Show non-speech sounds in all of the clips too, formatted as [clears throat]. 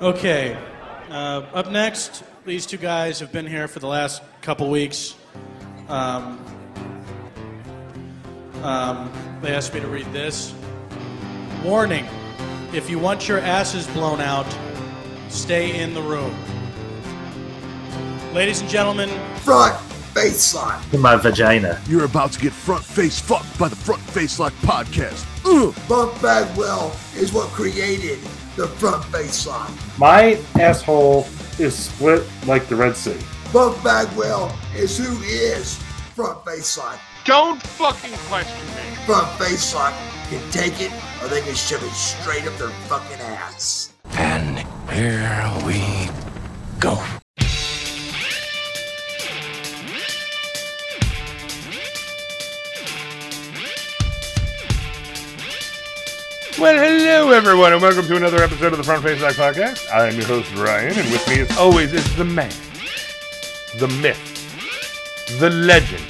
Okay. Uh, up next, these two guys have been here for the last couple weeks. Um, um, they asked me to read this. Warning if you want your asses blown out, stay in the room. Ladies and gentlemen, Front face lock. in my vagina. You're about to get front face fucked by the Front Face Lock podcast. Ugh. Buff Bagwell is what created the front face lock. My asshole is split like the Red Sea. Buff Bagwell is who is front face lock. Don't fucking question me. Front face lock can take it or they can shove it straight up their fucking ass. And here we go. Well, hello everyone, and welcome to another episode of the Front Face Back Podcast. I'm your host Ryan, and with me, as always, is the man, the myth, the legend,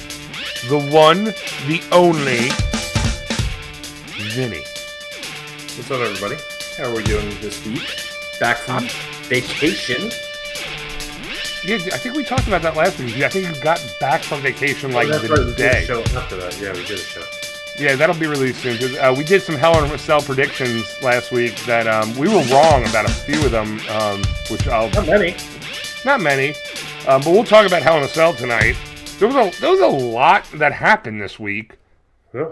the one, the only, Vinny. What's up, everybody? How are we doing this week? Back from vacation. Yeah, I think we talked about that last week. I think you got back from vacation like oh, That's the right, we did a day. show after that. Yeah, we did a show. Yeah, that'll be released soon. 'cause, uh, we did some Hell in a Cell predictions last week that um, we were wrong about a few of them, um, which I'll Not many. not many, um, but we'll talk about Hell in a Cell tonight. There was a there was a lot that happened this week. Yeah.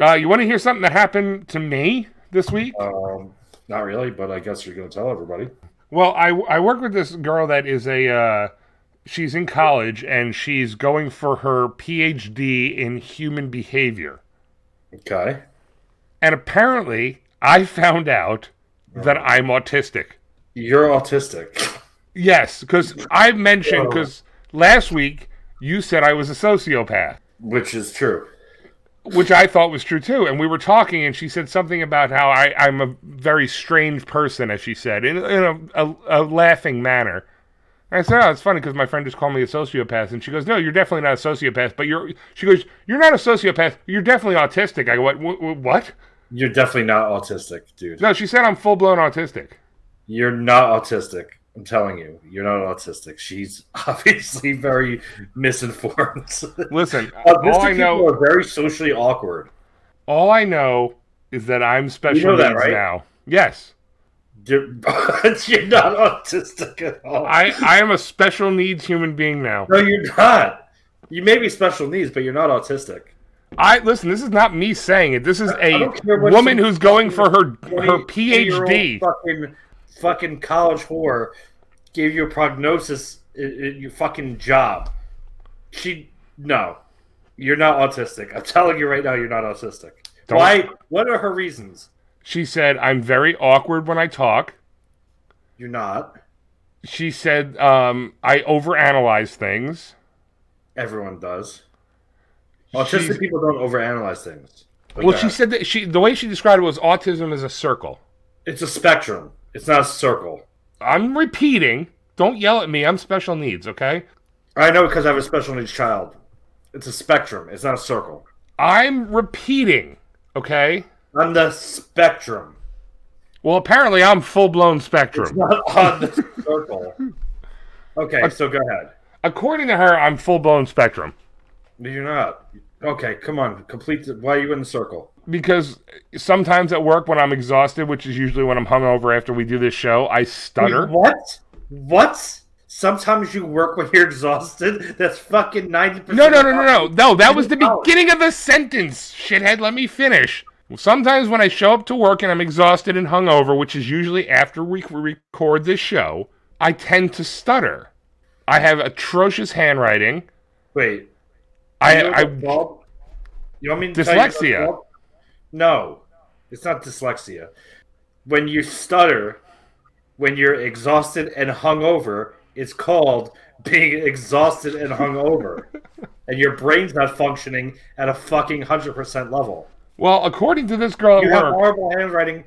Uh, you want to hear something that happened to me this week? Um, not really, but I guess you're going to tell everybody. Well, I, I work with this girl that is a uh, she's in college and she's going for her PhD in human behavior. Okay. And apparently, I found out that I'm autistic. You're autistic. Yes, because I mentioned because last week you said I was a sociopath, Which is true. which I thought was true too. And we were talking, and she said something about how I, I'm a very strange person, as she said, in, in a, a, a laughing manner. And I said, "Oh, it's funny because my friend just called me a sociopath." And she goes, "No, you're definitely not a sociopath, but you're." She goes, "You're not a sociopath. You're definitely autistic." I go, "What? What? what? You're definitely not autistic, dude. No, she said I'm full blown autistic. You're not autistic. I'm telling you, you're not autistic. She's [laughs] obviously very misinformed. Listen, [laughs] Autistic all I people know, are very socially awkward. all I know is that I'm special You know that, right? now. Yes. You're, [laughs] you're not autistic at all. I, I am a special needs human being now. no, you're not. You may be special needs, but you're not autistic. I listen. This is not me saying it. This is a don't care what woman who's going for her her PhD. Fucking, fucking college whore gave you a prognosis in your fucking job. She no, you're not autistic. I'm telling you right now, you're not autistic. Don't- Why? What are her reasons? She said I'm very awkward when I talk. You're not. She said um, I overanalyze things. Everyone does. Autistic She's- people don't overanalyze things. Like Well, that. she said that she the way she described it was autism is a circle. it's a spectrum. It's not a circle. I'm repeating. Don't yell at me. I'm special needs. Okay. I know because I have a special needs child. It's a spectrum. It's not a circle. I'm repeating. Okay. On the spectrum, Well, apparently I'm full blown spectrum. It's not on the circle. Okay, so go ahead. According to her, I'm full blown spectrum. You're not. Okay, come on. Complete. The, why are you in the circle? because sometimes at work when I'm exhausted, which is usually when I'm hungover after we do this show, I stutter. What? What? Sometimes you work when you're exhausted. That's fucking ninety percent. No, no, no, no, no, no. That was the beginning of the sentence, shithead. Let me finish. Sometimes when I show up to work and I'm exhausted and hungover, which is usually after we record this show, I tend to stutter. I have atrocious handwriting. Wait. I, I? You want me to Dyslexia. No, it's not dyslexia. When you stutter, when you're exhausted and hungover, it's called being exhausted and hungover, [laughs] and your brain's not functioning at a fucking hundred percent level. Well, according to this girl at You have work, horrible handwriting.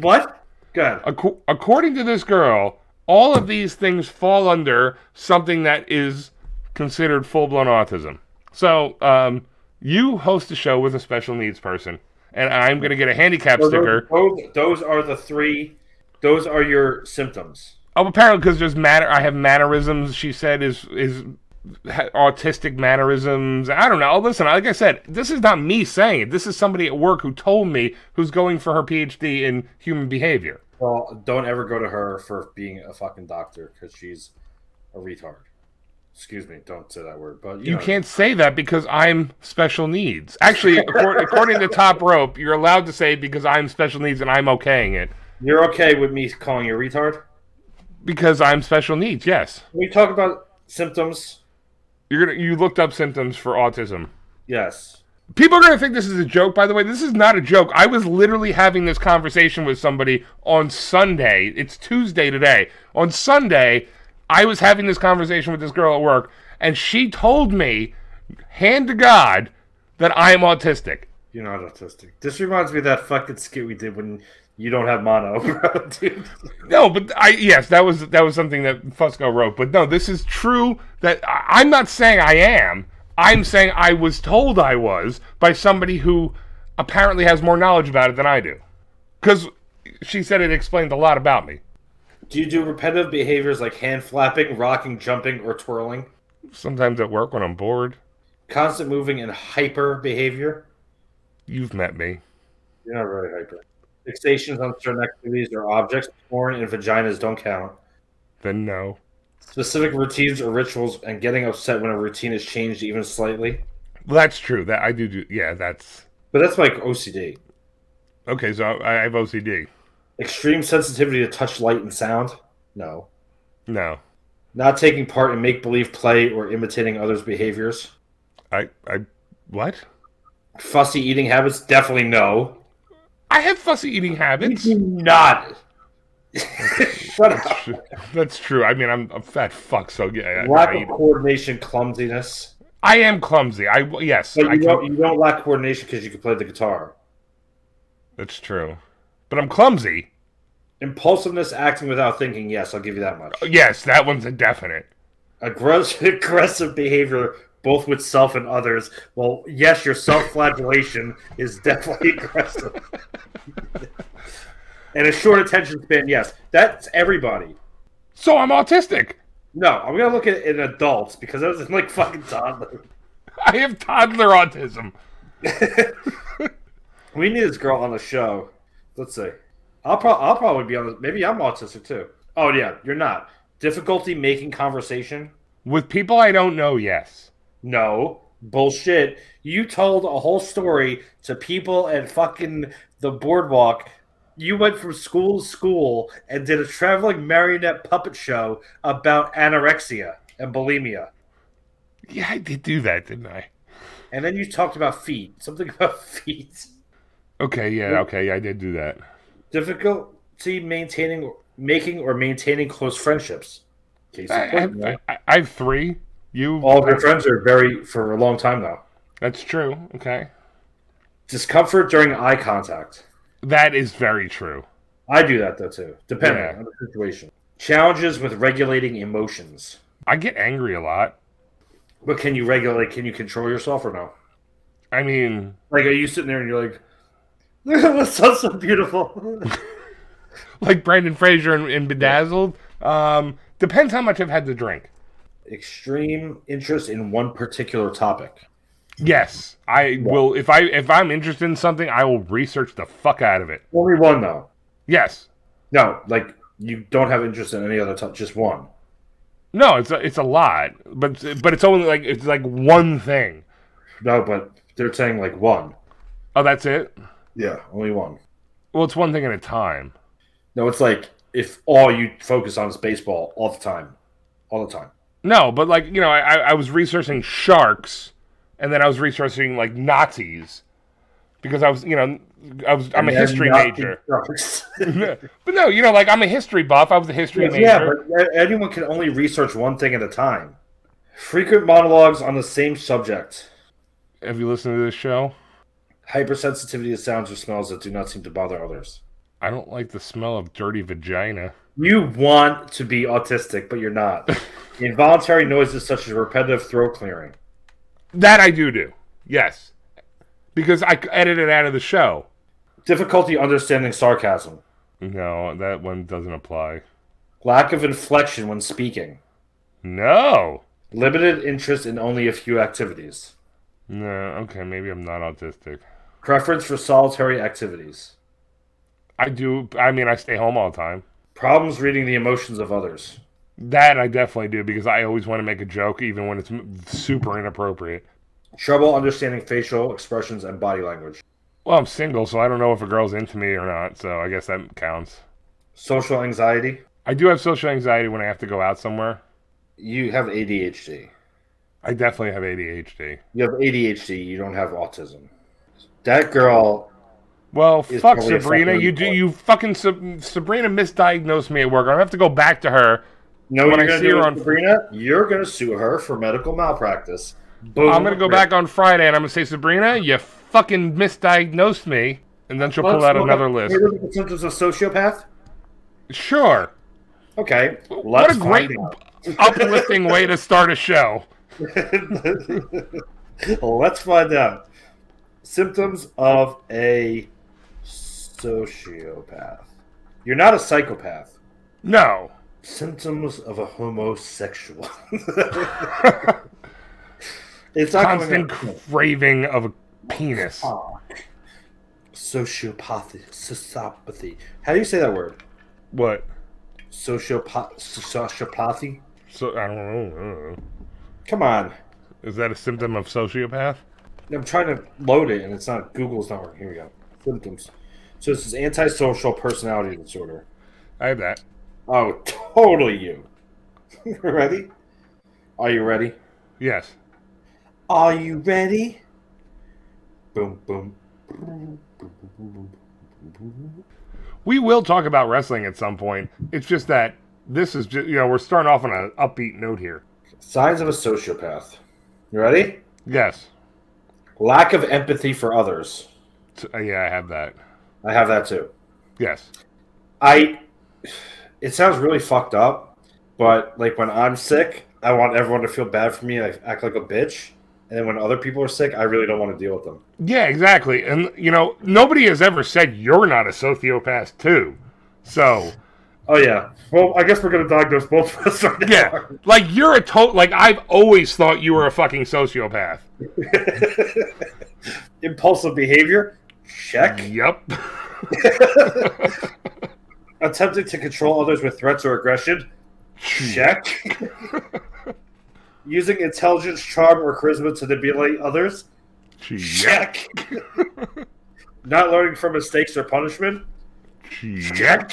What? Good. Ac- according to this girl, all of these things fall under something that is considered full blown autism. So, um, you host a show with a special needs person, and I'm going to get a handicap Those, sticker. those, those are the three Those are your symptoms. Oh, apparently because there's matter. I have mannerisms. She said is is autistic mannerisms. I don't know. Listen, like I said, this is not me saying it. This is somebody at work who told me who's going for her PhD in human behavior. Well, don't ever go to her for being a fucking doctor because she's a retard. Excuse me, don't say that word. But you, You know, can't say that because I'm special needs. Actually, according, [laughs] according to Top Rope, you're allowed to say because I'm special needs and I'm okaying it You're okay with me calling you a retard? because I'm special needs. Yes, we talk about symptoms? You're gonna. You looked up symptoms for autism. Yes. People are going to think this is a joke, by the way. This is not a joke. I was literally having this conversation with somebody on Sunday. It's Tuesday today. On Sunday, I was having this conversation with this girl at work, and she told me, hand to God, that I am autistic. You're not autistic. This reminds me of that fucking skit we did when you don't have mono, [laughs] bro, dude. No, but I yes, that was that was something that Fusco wrote. But no, this is true. That I, I'm not saying I am. I'm saying I was told I was by somebody who apparently has more knowledge about it than I do. Because she said it explained a lot about me. Do you do repetitive behaviors like hand flapping, rocking, jumping, or twirling? Sometimes at work when I'm bored. Constant moving and hyper behavior? You've met me. You're not really hyper. Fixations on certain activities or objects, porn and vaginas don't count. Then no. Specific routines or rituals and getting upset when a routine is changed even slightly. Well, that's true. That I do do. Yeah, that's But that's like OCD. okay. So I have OCD. Extreme sensitivity to touch, light, and sound? No. No, Not taking part in make believe play or imitating others' behaviors. I I what? Fussy eating habits? Definitely no. I have fussy eating habits. Not. Shut up. That's true. I mean, I'm a fat fuck, so yeah. I- Lack of coordination, clumsiness. I am clumsy. I yes, But I you can, don't, you don't lack coordination because you can play the guitar. that's true. But I'm clumsy. Impulsiveness, acting without thinking. Yes, I'll give you that much. Yes, that one's a definite. Aggressive, [laughs] aggressive behavior, both with self and others. Well, yes, your self-flagellation is definitely aggressive. and a short attention span. Yes, that's everybody. So I'm autistic. No, I'm gonna look at it in adults because I was like fucking toddler. [laughs] I have toddler autism. [laughs] We need this girl on the show. Let's see. I'll, pro- I'll probably be on. The- Maybe I'm autistic too. Oh yeah, you're not. Difficulty making conversation? With people I don't know, yes. No. Bullshit. You told a whole story to people at fucking the boardwalk. You went from school to school and did a traveling marionette puppet show about anorexia and bulimia. Yeah, I did do that, didn't I? And then you talked about feet. Something [laughs] about feet. Okay, yeah, okay, yeah, I did do that. Difficulty maintaining, making, or maintaining close friendships. I, I, have. I, I have three. You. All of your friends are very for a long time now. That's true. Okay. Discomfort during eye contact. That is very true. I do that though too, depending Yeah. on the situation. Challenges with regulating emotions. I get angry a lot. But can you regulate? Can you control yourself or no? I mean, Like, are you sitting there and you're like, [laughs] "Look at so beautiful." [laughs] like Brendan Fraser in, in Bedazzled. Um, depends how much I've had to drink. Extreme interest in one particular topic. Yes, I will. If I if I'm interested in something, I will research the fuck out of it. Only one though. Yes. No, like you don't have interest in any other topic, just one. No, it's a, it's a lot, but but it's only like it's like one thing. No, but they're saying like one. Oh, that's it. Yeah, only one. Well, it's one thing at a time. No, it's like if all you focus on is baseball all the time, all the time. No, but like you know, I I- was researching sharks, and then I was researching like Nazis, because I was you know I was I'm a history major. [laughs] [laughs] but no, you know, like I'm a history buff. I was a history major. Yeah, but anyone can only research one thing at a time. Frequent monologues on the same subject. Have you listened to this show? Hypersensitivity to sounds or smells that do not seem to bother others. I don't like the smell of dirty vagina. You want to be autistic, but you're not. [laughs] Involuntary noises such as repetitive throat clearing. That I do do. Yes, because I edited it out of the show. Difficulty understanding sarcasm. No, that one doesn't apply. Lack of inflection when speaking. No. Limited interest in only a few activities. No. Okay, maybe I'm not autistic. Preference for solitary activities. I do. I mean, I stay home all the time. Problems reading the emotions of others. That I definitely do because I always want to make a joke, even when it's super inappropriate. Trouble understanding facial expressions and body language. Well, I'm single, so I don't know if a girl's into me or not. So I guess that counts. Social anxiety. I do have social anxiety when I have to go out somewhere. You have ADHD. I definitely have ADHD. You have ADHD. You don't have autism. That girl. Well, fuck Sabrina. You do. You fucking Sab- Sabrina misdiagnosed me at work. I'm gonna have to go back to her. No, When you're I see her on- Sabrina. You're gonna sue her for medical malpractice. Boom. I'm gonna go back on Friday and I'm gonna say, Sabrina, you fucking misdiagnosed me, and then she'll pull out another list. The symptoms of sociopath. Sure. Okay. What a great uplifting way to start a show. [laughs] Let's find out. Symptoms of a sociopath. You're not a psychopath. No. Symptoms of a homosexual. [laughs] it's Constant craving of a penis. Sociopathy. Sociopathy. How do you say that word? What? Sociopath. Sociopathy. So I don't know. I don't know. Come on. Is that a symptom of sociopath? I'm trying to load it and it's not. Google's not working. Here we go. Symptoms. So this is antisocial personality disorder. I have that. Oh, totally you. [laughs] ready? Are you ready? Yes. Are you ready? Boom, boom. We will talk about wrestling at some point. It's just that this is just you know we're starting off on an upbeat note here. Signs of a sociopath. You ready? Yes. Lack of empathy for others. T- uh, yeah, I have that. I have that too. Yes. I. It sounds really fucked up, but like when I'm sick, I want everyone to feel bad for me I act like a bitch. And then when other people are sick, I really don't want to deal with them. Yeah, exactly. And you know, nobody has ever said you're not a sociopath too. So Oh yeah. Well, I guess we're gonna diagnose both of us right now. yeah, like you're a total like I've always thought you were a fucking sociopath. [laughs] Impulsive behavior. Check. Yep. [laughs] Attempting to control others with threats or aggression. Check. [laughs] Using intelligence, charm, or charisma to manipulate others. Check. Not learning from mistakes or punishment. Check.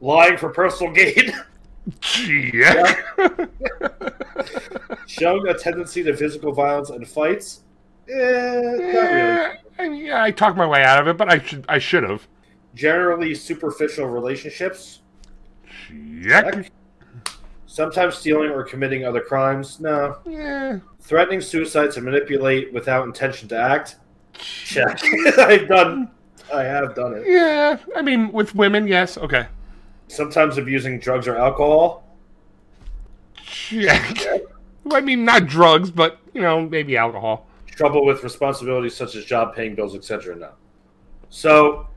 Lying for personal gain. Check. Showing a tendency to physical violence and fights. Eh, not really. I, mean, yeah, I talked my way out of it, but I should I should have. Generally superficial relationships. Check. Sometimes stealing or committing other crimes. No. Yeah. Threatening suicide to manipulate without intention to act. Check. [laughs] [laughs] I've done. I have done it. Yeah. I mean, with women, yes. Okay. Sometimes abusing drugs or alcohol. Check. I mean, not drugs, but you know, maybe alcohol. Trouble with responsibilities such as job, paying bills, etc. No. So,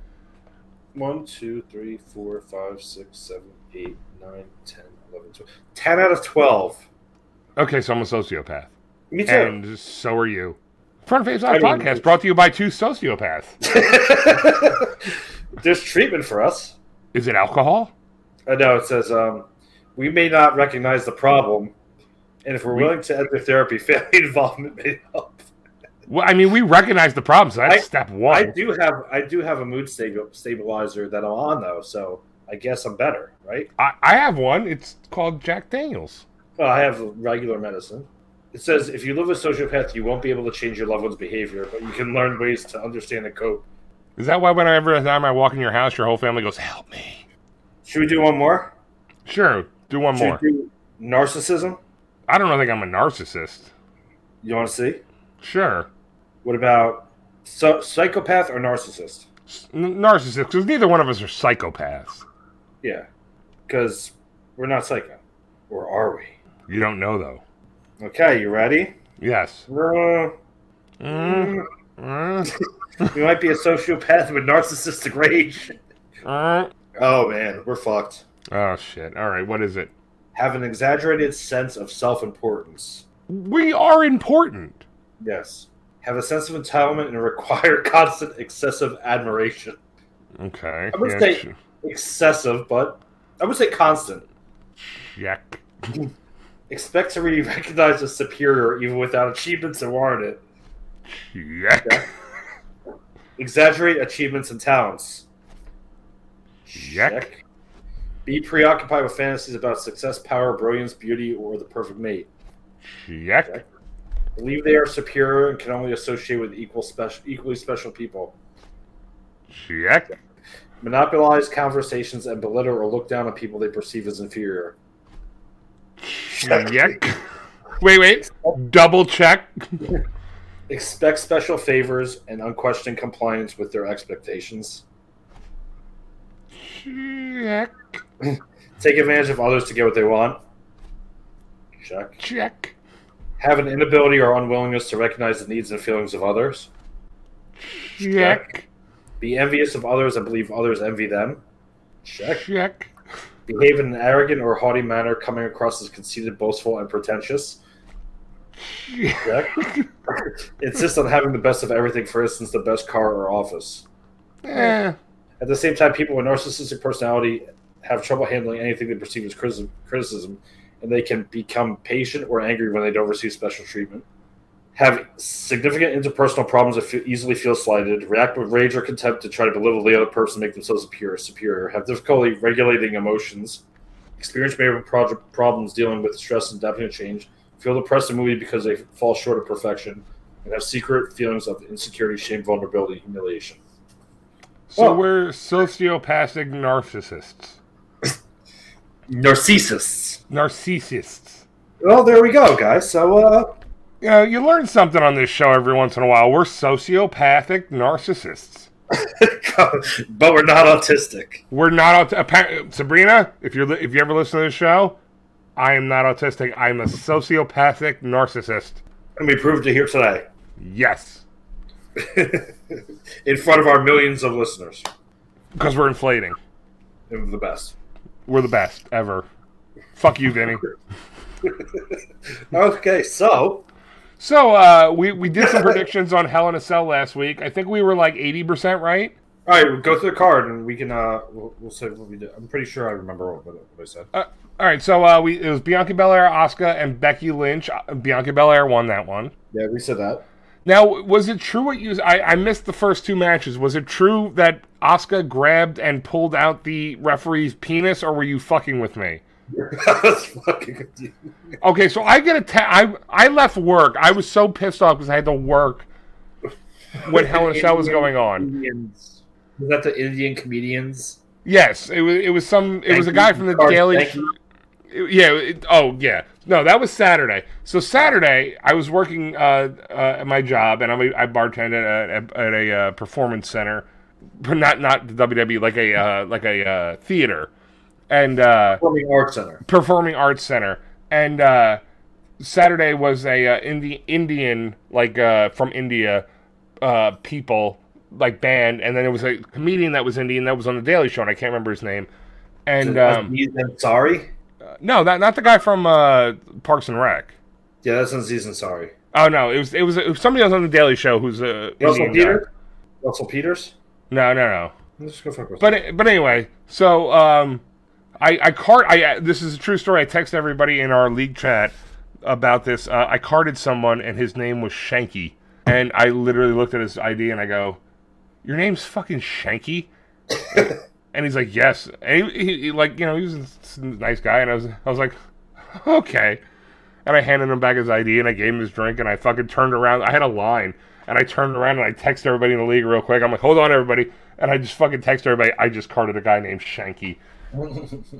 one, two, three, four, five, six, seven, eight, nine, ten, eleven, twelve. Ten out of twelve. Okay, so I'm a sociopath, Me too. and so are you. Front Face Off I mean- podcast brought to you by two sociopaths. [laughs] There's treatment for us. Is it alcohol? I know it says um, we may not recognize the problem, and if we're We- willing to enter therapy, [laughs] family involvement may help. Well, I mean, we recognize the problem, so that's I- step one. I do have I do have a mood stabilizer that I'm on though, so I guess I'm better, right? I, I have one. It's called Jack Daniels. Well, I have regular medicine. It says if you live with sociopath, you won't be able to change your loved one's behavior, but you can learn ways to understand and cope. Is that why whenever time I walk in your house, your whole family goes, "Help me"? Should we do one more? Sure, do one Should more. do narcissism? I don't think I'm a narcissist. You want to see? Sure, What about so, psychopath or narcissist? N- narcissist, because neither one of us are psychopaths. Yeah, because we're not psycho, or are we? You don't know though. Okay, you ready? Yes. Uh, Mm, mm. [laughs] you might be a sociopath with narcissistic rage. Uh, Oh man, we're fucked. oh shit! All right, what is it? Have an exaggerated sense of self-importance. We are important. Yes. Have a sense of entitlement and require [laughs] constant excessive admiration. Okay. I would yeah, say excessive, but I would say constant. check. [laughs] Expect to be recognized as superior even without achievements that warrant it. Check. Exaggerate achievements and talents. Check. Be preoccupied with fantasies about success, power, brilliance, beauty, or the perfect mate. Check. Believe they are superior and can only associate with equal special, equally special people. Check. Monopolize conversations and belittle or look down on people they perceive as inferior. Check. Wait, wait. Double check. Expect special favors and unquestioned compliance with their expectations. Check. [laughs] Take advantage of others to get what they want. Check. Check. Have an inability or unwillingness to recognize the needs and feelings of others. Check. Be envious of others and believe others envy them. Check. Check. Behave in an arrogant or haughty manner, coming across as conceited, boastful, and pretentious. Check. [laughs] Insist on having the best of everything, for instance, the best car or office. Eh. At the same time, people with narcissistic personality have trouble handling anything they perceive as criticism, and they can become patient or angry when they don't receive special treatment. Have significant interpersonal problems that feel, easily feel slighted. React with rage or contempt to try to belittle the other person, make themselves appear superior. Have difficulty regulating emotions. Experience major pro- problems dealing with stress and adapting to change. Feel depressed and moody because they fall short of perfection. And have secret feelings of insecurity, shame, vulnerability, humiliation. So Oh. we're sociopathic narcissists. Narcissus. Narcissists. Well, there we go, guys. So, uh, You know, you learn something on this show every once in a while. We're sociopathic narcissists. [laughs] but we're not autistic. We're not aut- appa- Sabrina. If you're if you ever listen to the show, I am not autistic. I'm a sociopathic narcissist. And we proved it here today Yes, [laughs] in front of our millions of listeners. because we're inflating. They're the best. We're the best ever. Fuck you, Vinny. [laughs] Okay, so So uh, we we did some predictions on Hell in a Cell last week. I think we were like eighty percent right. all right, we'll go through the card and we can uh, we'll, we'll say what we did. I'm pretty sure I remember what, what I said. Uh, all right, so uh, we it was Bianca Belair, Asuka, and Becky Lynch. Uh, Bianca Belair won that one. Yeah, we said that. Now, was it true what you? I, I missed the first two matches. Was it true that Asuka grabbed and pulled out the referee's penis, or were you fucking with me? [laughs] That's fucking good. Okay, so I get a te- I I left work. I was so pissed off because I had to work when Hell in a Cell was going on. Indians. Was that the Indian comedians? Yes, it was. It was some. It was a guy from the Daily. thank yeah. It, oh, yeah. No, that was Saturday. So Saturday, I was working uh, uh, at my job, and I'm a, I bartended at, at, a uh, performance center, but not not the WWE, like a uh, like a uh, theater, and uh, Performing Arts Center. performing arts center. And uh, Saturday was a uh, Indi- Indian like uh, from India uh, people like band, and then there was a comedian that was Indian that was on the Daily Show, and I can't remember his name. And um, Ansari. No, that not the guy from uh, Parks and Rec. Yeah, that's on season. Sorry. Oh no, it was it was, it was somebody else on the Daily Show who's a Russell Peters. Russell Peters. No, no, no. Let's go fuck with But but anyway, so um, I I card I this is a true story. I text everybody in our league chat about this. Uh, I carded someone and his name was Shanky, and I literally looked at his ID and I go, "Your name's fucking Shanky." [laughs] and he's like, "Yes." And he, he, he like you know he was a nice guy, and I was I was like, [laughs] "Okay." And I handed him back his ID and I gave him his drink and I fucking turned around. I had a line and I turned around and I texted everybody in the league real quick. I'm like, hold on, everybody. And I just fucking text everybody. I just carded a guy named Shanky. [laughs]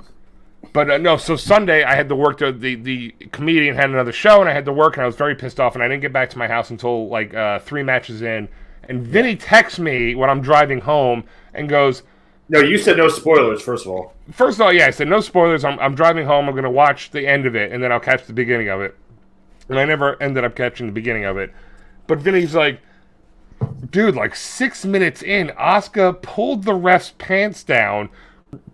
but uh, no, so Sunday I had to work. To, the the comedian had another show and I had to work and I was very pissed off and I didn't get back to my house until like uh, three matches in. And Vinny texts me when I'm driving home and goes, No, you said no spoilers. First of all, First of all, yeah, I said no spoilers. I'm, I'm driving home. I'm going to watch the end of it, and then I'll catch the beginning of it. And I never ended up catching the beginning of it. But Vinny's like, dude, like six minutes in, Asuka pulled the ref's pants down,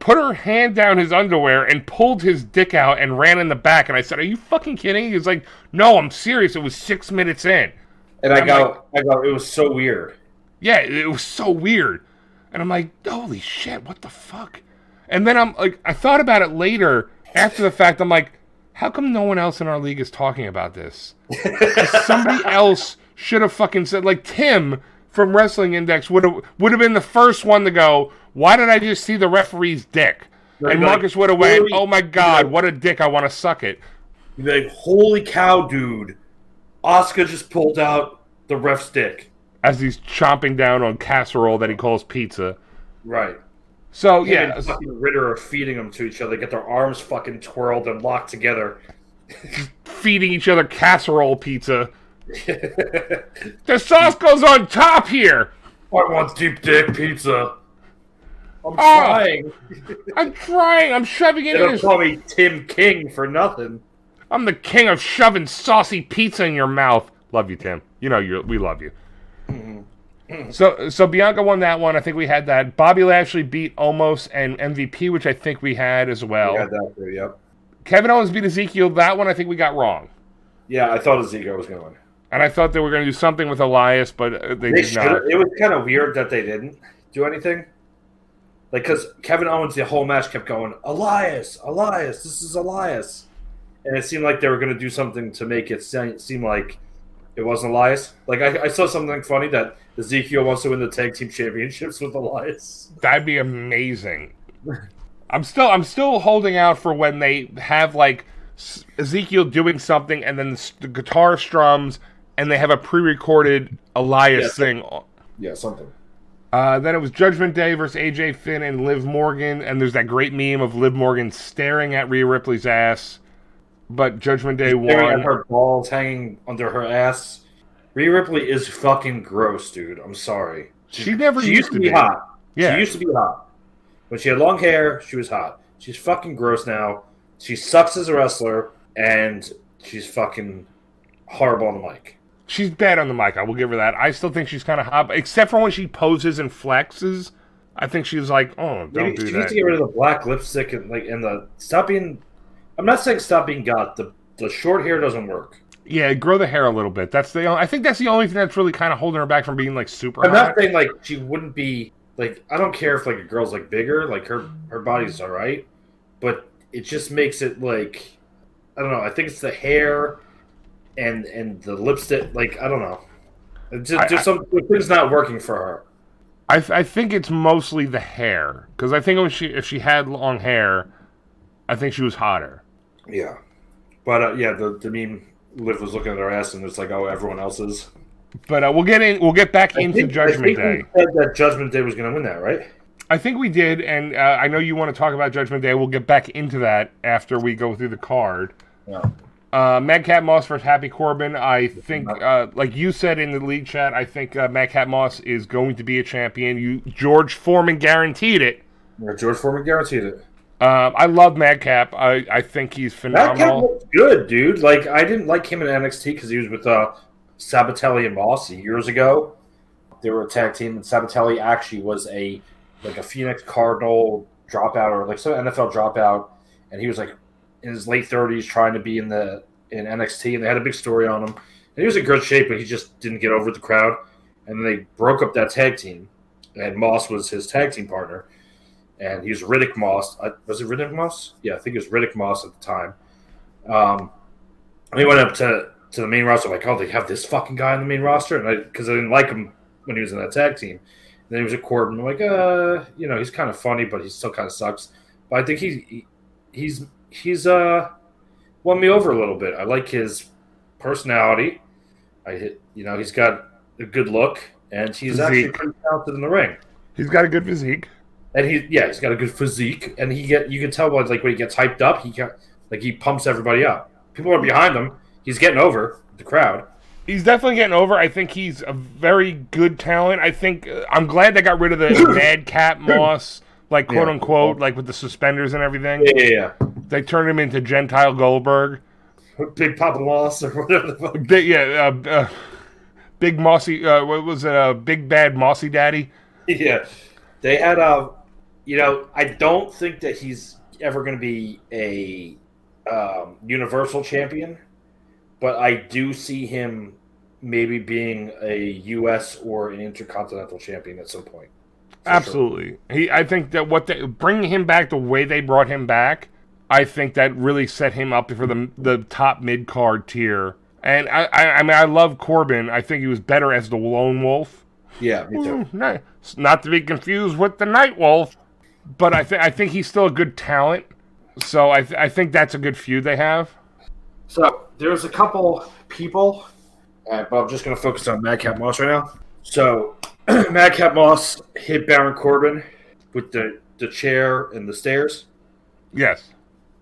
put her hand down his underwear, and pulled his dick out and ran in the back. And I said, "Are you fucking kidding?" He's like, "No, I'm serious. It was six minutes in." And I I'm go, I go, it was so weird. Yeah, it was so weird. And I'm like, holy shit, what the fuck? And then I'm like, I thought about it later after the fact. I'm like, how come no one else in our league is talking about this? [laughs] somebody else should have fucking said, like Tim from Wrestling Index would have would have been the first one to go. Why did I just see the referee's dick? Right, And like, Marcus would have went, "Oh my god, what a dick! I want to suck it." Like, holy cow, dude. Asuka just pulled out the ref's dick. As he's chomping down on casserole that he calls pizza. Right. So Him yeah, and fucking Ritter are feeding them to each other, get their arms fucking twirled and locked together. feeding each other casserole pizza. [laughs] the sauce goes on top here. I want deep dick pizza. I'm Oh. trying. I'm trying. I'm shoving it They in. His... call me Tim King for nothing. I'm the king of shoving saucy pizza in your mouth. Love you, Tim. You know you. We love you. So, so Bianca won that one. I think we had that. Bobby Lashley beat Omos and MVP, which I think we had as well. Yeah, that too, yep. Kevin Owens beat Ezekiel. That one I think we got wrong. Yeah, I thought Ezekiel was going to win. And I thought they were going to do something with Elias, but uh, they, They did not. It was kind of weird that they didn't do anything. Like, because Kevin Owens, the whole match kept going, Elias, Elias, this is Elias. And it seemed like they were going to do something to make it seem like it wasn't Elias. Like, I, I saw something funny that Ezekiel wants to win the tag team championships with Elias. That'd be amazing. I'm still I'm still holding out for when they have like Ezekiel doing something and then the, the guitar strums and they have a pre-recorded Elias Yes. thing. Yeah, something. Uh, then it was Judgment Day versus AJ Finn and Liv Morgan, and there's that great meme of Liv Morgan staring at Rhea Ripley's ass. But Judgment Day won. her balls hanging under her ass. Rhea Ripley is fucking gross, dude. I'm sorry. She never She used to be be. hot. Yeah. She used to be hot. When she had long hair, she was hot. She's fucking gross now. She sucks as a wrestler, and she's fucking horrible on the mic. She's bad on the mic. I will give her that. I still think she's kind of hot, except for when she poses and flexes. I think she's like, oh, don't Maybe do she that. needs to get rid of the black lipstick and like and the stop being. I'm not saying stop being got. The the short hair doesn't work. Yeah, grow the hair a little bit. That's the. I think that's the only thing that's really kind of holding her back from being like super. I'm hot. not saying like she wouldn't be like I don't care if like a girl's like bigger, like her her body's all right, but it just makes it like I don't know. I think it's the hair and and the lipstick. Like I don't know. It's just, I- there's some things not working for her. I, th- I think it's mostly the hair because I think when she if she had long hair, I think she was hotter. Yeah, but uh, yeah, the the meme Liv was looking at her ass and it's like oh everyone else is. But uh, we'll get in. We'll get back I into think- I Judgment think Day. we said that Judgment Day was going to win that, right? I think we did, and uh, I know you want to talk about Judgment Day. We'll get back into that after we go through the card. Yeah. Uh, Madcap Moss versus Happy Corbin. I think, uh, like you said in the league chat, I think uh, Madcap Moss is going to be a champion. You George Foreman guaranteed it. Yeah, George Foreman guaranteed it. Um, I love Madcap. I, I think he's phenomenal. good, dude. Like I didn't like him in NXT because he was with uh, Sabbatelli and Moss years ago. They were a tag team, and Sabbatelli actually was a like a Phoenix Cardinal dropout or like some NFL dropout, and he was like in his late thirties trying to be in the in NXT, and they had a big story on him. And he was in good shape, but he just didn't get over the crowd. And then they broke up that tag team, and Moss was his tag team partner, and he was Riddick Moss. I, was it Riddick Moss? Yeah, I think it was Riddick Moss at the time. Um, and he went up to to the main roster like, oh, they have this fucking guy on the main roster, and I because I didn't like him when he was in that tag team. And then he was at Corbin. I'm like, uh, you know, he's kind of funny, but he still kind of sucks. But I think he, he he's he's uh won me over a little bit. I like his personality. I hit, you know, he's got a good look, and he's actually pretty talented in the ring. He's got a good physique. And he, yeah, he's got a good physique, and he get you can tell by like when he gets hyped up, he got like he pumps everybody up. People are behind him. He's getting over the crowd. He's definitely getting over. I think he's a very good talent. I think uh, I'm glad they got rid of the [coughs] Madcap Moss, like quote Yeah. unquote, like with the suspenders and everything. Yeah, yeah, They turned him into Gentile Goldberg. Big Papa Moss or whatever the fuck. They, yeah, uh, uh, Big Mossy, uh, what was it? Uh, Big Bad Mossy Daddy. [laughs] Yeah, they had a. You know, I don't think that he's ever going to be a um, universal champion, but I do see him maybe being a U.S. or an intercontinental champion at some point. For sure. Absolutely. He, I think that what they bringing him back the way they brought him back, I think that really set him up for the the top mid card tier. And I, I, I mean, I love Corbin. I think he was better as the lone wolf. Yeah, me too. Mm, not, not to be confused with the night wolf, but I think I think he's still a good talent. So I, th- I think that's a good feud they have. So there's a couple people, uh, but I'm just going to focus on Madcap Moss right now. So [clears throat] Madcap Moss hit Baron Corbin with the, the chair and the stairs. Yes,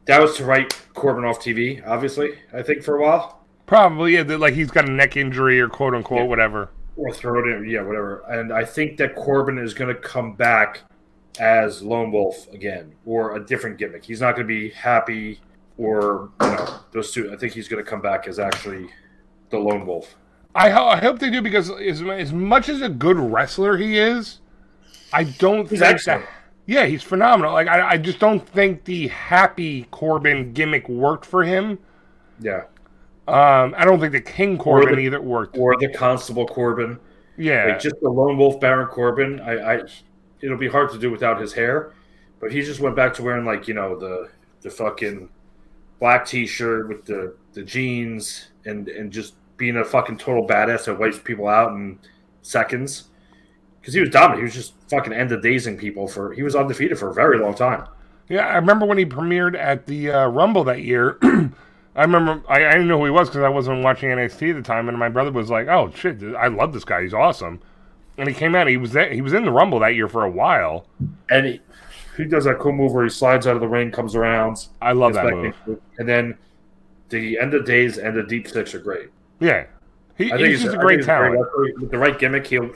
That was to write Corbin off TV, obviously, I think, for a while. probably. Yeah, like he's got a neck injury or quote unquote Yeah. whatever. Or throw it in, yeah, whatever. And I think that Corbin is going to come back as Lone Wolf again, or a different gimmick. He's not going to be happy or, you know, those two. I think he's going to come back as actually the Lone Wolf. I, ho- I hope they do because as, as much as a good wrestler he is, I don't He's think excellent. that. Yeah, he's phenomenal. Like I, I just don't think the happy Corbin gimmick worked for him. Yeah. Um, I don't think the King Corbin the- either worked. Or the Constable Corbin. yeah, Like just the lone wolf Baron Corbin, I, I it'll be hard to do without his hair. But he just went back to wearing like, you know, the the fucking black t shirt with the, the jeans and, and just being a fucking total badass that wipes people out in seconds. Because he was dominant. He was just fucking end of dazing people for he was undefeated for a very long time. yeah. I remember when he premiered at the uh, Rumble that year. [clears throat] I remember I, I didn't know who he was because I wasn't watching NXT at the time, and my brother was like, "Oh shit, I love this guy. He's awesome." And he came out. He was he was in the Rumble that year for a while. And he, he does that cool move where he slides out of the ring, comes around, I love that move. in, and then the end of days and the deep six are great. Yeah, he, I think he's just a great think talent. wrestler. With the right gimmick, he'll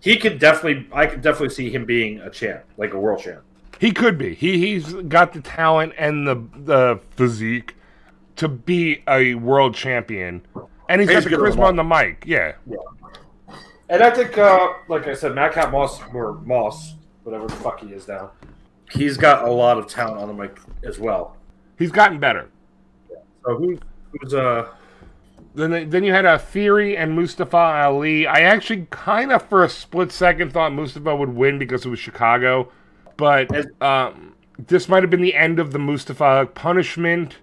he could definitely. I could definitely see him being a champ, like a world champ. He could be. He he's got the talent and the the physique to be a world champion, and he's He's got the the charisma on the mic. Yeah, And I think, uh, like I said, Madcap Moss or Moss, whatever the fuck he is now, he's got a lot of talent on the mic as well. he's gotten better. So who, who's uh? Then then you had a Theory and Mustafa Ali. I actually kind of for a split second thought Mustafa would win because it was Chicago, but um, this might have been the end of the Mustafa punishment.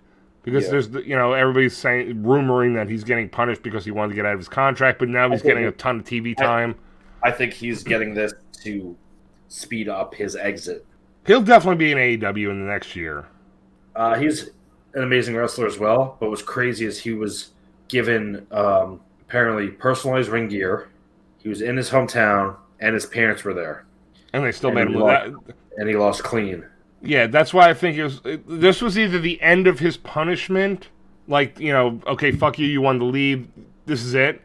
Because Yeah. there's, you know, everybody's saying, rumoring that he's getting punished because he wanted to get out of his contract, but now he's getting a ton of TV time. I think he's getting this to speed up his exit. He'll definitely be in AEW in the next year. Uh, he's an amazing wrestler as well. But what's crazy is he was given um, apparently personalized ring gear. He was in his hometown, and his parents were there, And they still And made him lost. that. and he lost clean. Yeah, that's why I think it was. It, this was either the end of his punishment, like you know, okay, fuck you, you wanted to leave, this is it,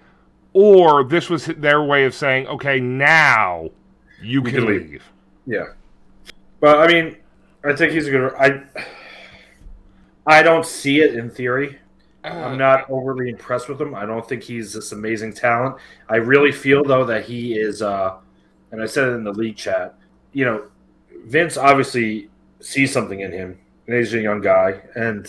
or this was their way of saying, okay, now you can can leave. leave. Yeah, but I mean, I think he's a good. I I don't see it in theory. I'm not overly impressed with him. I don't think he's this amazing talent. I really feel though that he is, uh, and I said it in the league chat. You know, Vince obviously sees something in him, and he's a young guy, and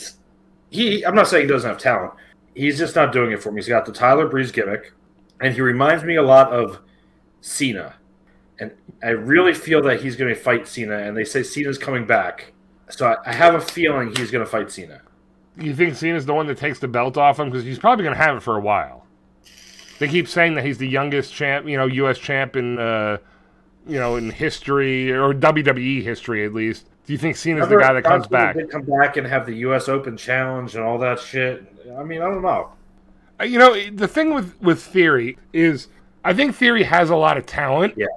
he. I'm not saying he doesn't have talent. He's just not doing it for me. He's got the Tyler Breeze gimmick, and he reminds me a lot of Cena. And I really feel that he's going to fight Cena, and they say Cena's coming back. So I, I have a feeling he's going to fight Cena. You think Cena's the one that takes the belt off him because he's probably going to have it for a while. They keep saying that he's the youngest champ, you know, U.S. champ in, uh, you know, in history or WWE history at least. Do you think Cena's the guy that comes back? They come back and have the U.S. Open challenge and all that shit. I mean, I don't know. Uh, You know, the thing with with Theory is, I think Theory has a lot of talent. Yeah.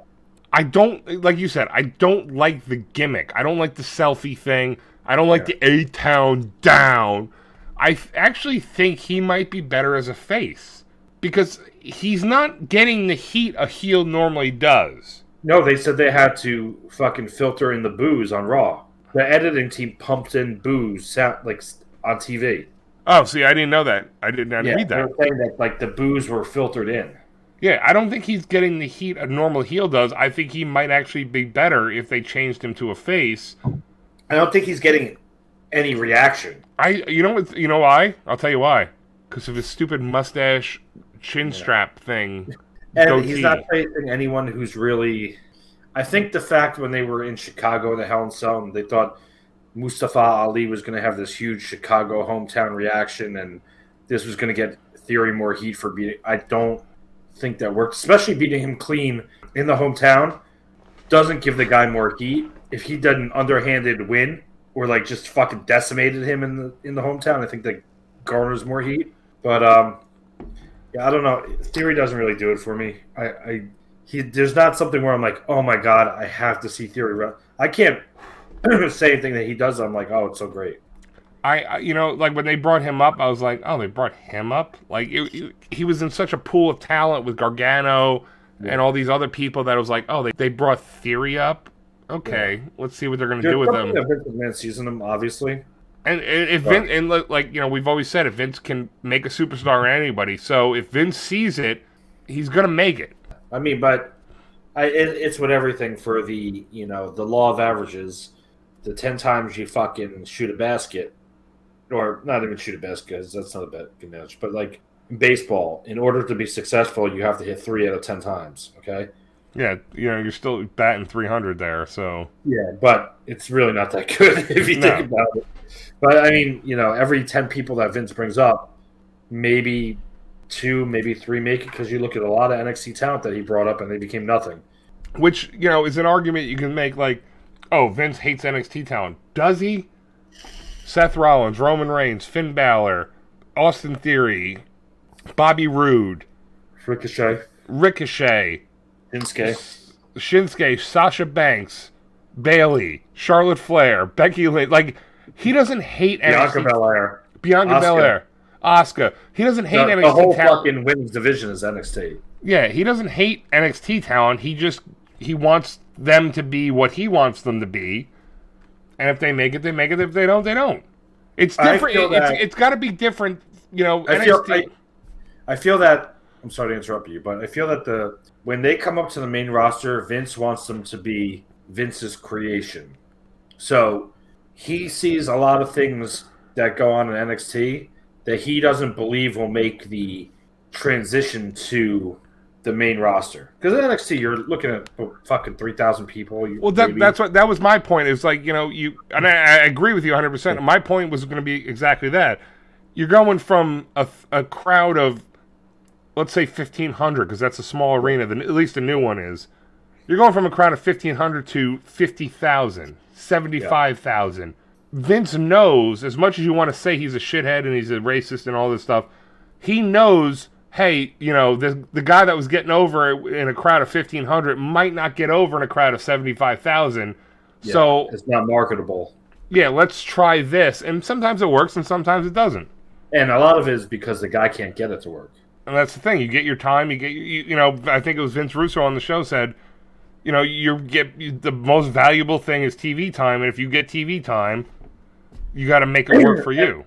I don't like you said. I don't like the gimmick. I don't like the selfie thing. I don't like the A Town down. I actually think he might be better as a face because he's not getting the heat a heel normally does. No, they said they had to fucking filter in the booze on Raw. The editing team pumped in booze sound, like on TV. Oh, see, I didn't know that. I didn't I didn't Yeah, read they that. were saying that like the booze were filtered in. Yeah, I don't think he's getting the heat a normal heel does. I think he might actually be better if they changed him to a face. I don't think he's getting any reaction. I, you know what? You know why? I'll tell you why. Because of his stupid mustache chin strap thing. And goatee. he's not facing anyone who's really. I think the fact when they were in Chicago in the Hell in Cell, they thought Mustafa Ali was going to have this huge Chicago hometown reaction, and this was going to get Theory more heat for beating. I don't think that worked, especially beating him clean in the hometown. Doesn't give the guy more heat. If he did an underhanded win or like just fucking decimated him in the in the hometown, I think that garners more heat. But um, yeah, I don't know. Theory doesn't really do it for me. I, I he there's not something where I'm like, oh my god, I have to see Theory. Run. I can't [clears throat] say anything that he does. I'm like, oh, it's so great. I, I- you know, like when they brought him up, I was like, oh, they brought him up. Like it, it- he was in such a pool of talent with Gargano and all these other people that I was like, oh, they, they brought Theory up. Okay, let's see what they're gonna There's do with them. Vince McMahon him, obviously. And, and if Vince, and like you know, we've always said, if Vince can make a superstar in anybody, so if Vince sees it, he's gonna make it. I mean, but I it, it's with everything for the you know the law of averages. The ten times you fucking shoot a basket, or not even shoot a basket, 'cause that's not a bad match. But like in baseball, in order to be successful, you have to hit three out of ten times. Okay. Yeah, you know, you're still batting 300 there, so Yeah, but it's really not that good [laughs] if you No. think about it. But I mean, you know, every ten people that Vince brings up, maybe two, maybe three make it because you look at a lot of NXT talent that he brought up and they became nothing. which you know is an argument you can make. Like, oh, Vince hates NXT talent. Does he? Seth Rollins, Roman Reigns, Finn Balor, Austin Theory, Bobby Roode, Ricochet, Ricochet, Shinsuke. Shinsuke, Sasha Banks, Bayley, Charlotte Flair, Becky Lynch. Like, he doesn't hate Bianca NXT. Belair. Bianca Asuka. Belair, Asuka. He doesn't hate The, NXT the whole talent. fucking women's division is NXT. Yeah, he doesn't hate NXT talent. He just he wants them to be what he wants them to be. And if they make it, they make it. If they don't, they don't. It's different. feel it's it's got to be different. You know, I feel NXT. I, I feel that I'm sorry to interrupt you, but I feel that the when they come up to the main roster, Vince wants them to be Vince's creation. So he sees a lot of things that go on in NXT that he doesn't believe will make the transition to the main roster. Because in NXT, you're looking at fucking three thousand people. You, well, that, that's what that was my point. Is like you know you and I, I agree with you 100. percent My point was going to be exactly that. You're going from a, a crowd of let's say 1500 because that's a small arena. The, at least the new one is. You're going from a crowd of 1500 to 50,000, 75,000. Vince knows, as much as you want to say he's a shithead and he's a racist and all this stuff, he knows, hey, you know, the, the guy that was getting over in a crowd of 1,500 might not get over in a crowd of 75,000. Yeah, so, it's not marketable. yeah, let's try this. And sometimes it works and sometimes it doesn't. And a lot of it is because the guy can't get it to work. And that's the thing. You get your time. You get, you, you know, I think it was Vince Russo on the show said, you know, you get the most valuable thing is TV time, and if you get TV time, you got to make it work for you.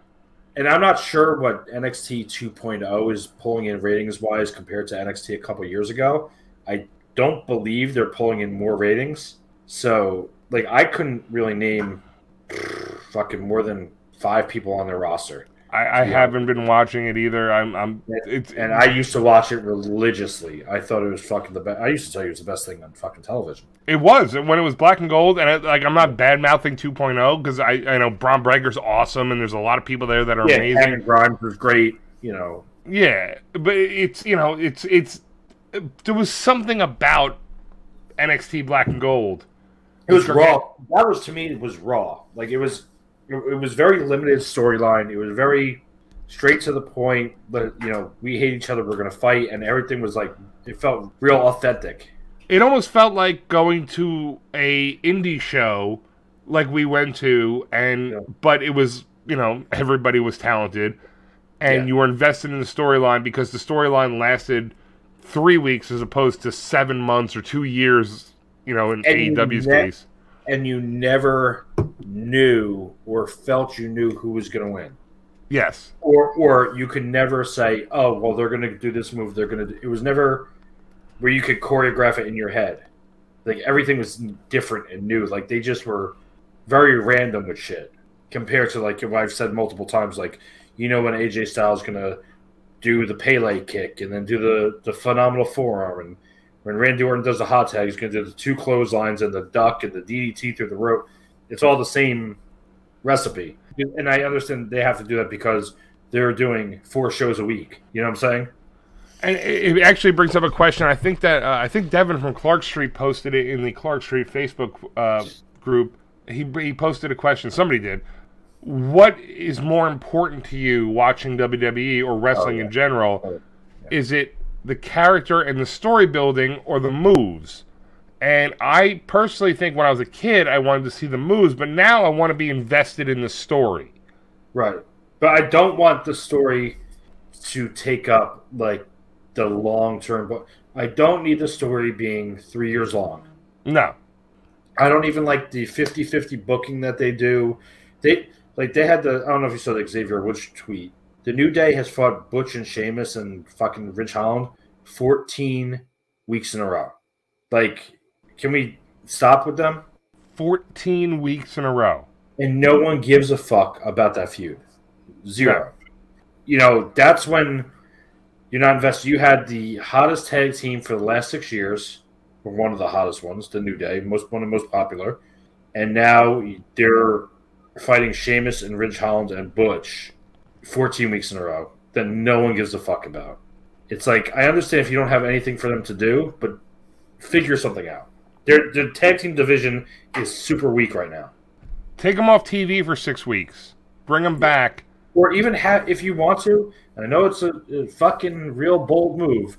And I'm not sure what NXT 2.0 is pulling in ratings wise compared to NXT a couple years ago. I don't believe they're pulling in more ratings. So, like, I couldn't really name fucking more than five people on their roster. I, I haven't been watching it either. I'm, I'm, it's, And I used to watch it religiously. I thought it was fucking the best. I used to tell you it was the best thing on fucking television. it was when it was black and gold, and it, like I'm not bad mouthing 2.0 because I, I know Bron Breakker's awesome, and there's a lot of people there that are Yeah, amazing. Cameron Grimes was great. You know, Yeah, but it's you know it's it's there was something about NXT Black and Gold. It was raw. That was to me. It was raw. Like it was. It, was very limited storyline. It was very straight to the point. But you know, we hate each other. We're gonna fight, and everything was like it felt real authentic. It almost felt like going to a indie show, like we went to, and Yeah. but it was you know everybody was talented, and Yeah. you were invested in the storyline because the storyline lasted three weeks as opposed to seven months or two years. You know, in And AEW's ne- case. And you never knew or felt you knew who was gonna win. Yes. Or, or you could never say, "Oh, well, they're going to do this move. They're going to." It was never where you could choreograph it in your head. Like everything was different and new. Like they just were very random with shit compared to like what I've said multiple times. Like you know when AJ Styles gonna do the Pele kick and then do the the phenomenal forearm and when Randy Orton does the hot tag, he's going to do the two clotheslines and the duck and the DDT through the rope. It's all the same recipe. And I understand they have to do that because they're doing four shows a week. You know what I'm saying? And it actually brings up a question. I think that uh, I think Devin from Clark Street posted it in the Clark Street Facebook uh, group. He he posted a question. Somebody did. What is more important to you watching WWE or wrestling in general? Is it the character and the story building or the moves? And I personally think when I was a kid, I wanted to see the moves, but now I want to be invested in the story. Right. But I don't want the story to take up like the long term. But I don't need the story being three years long. No. I don't even like the 50 50 booking that they do. They like they had the I don't know if you saw the Xavier Woods tweet. The New Day has fought Butch and Sheamus and fucking Ridge Holland 14 weeks in a row. Like, can we stop with them? 14 weeks in a row. And no one gives a fuck about that feud. Zero. You know, that's when you're not invested. You had the hottest tag team for the last six years, or one of the hottest ones, the New Day, most one of the most popular. And now they're fighting Sheamus and Ridge Holland and Butch 14 weeks in a row that no one gives a fuck about. It's like I understand if you don't have anything for them to do, but figure something out. Their their tag team division is super weak right now. Take them off TV for six weeks. Bring them back. Or even have if you want to. And I know it's a, a fucking real bold move.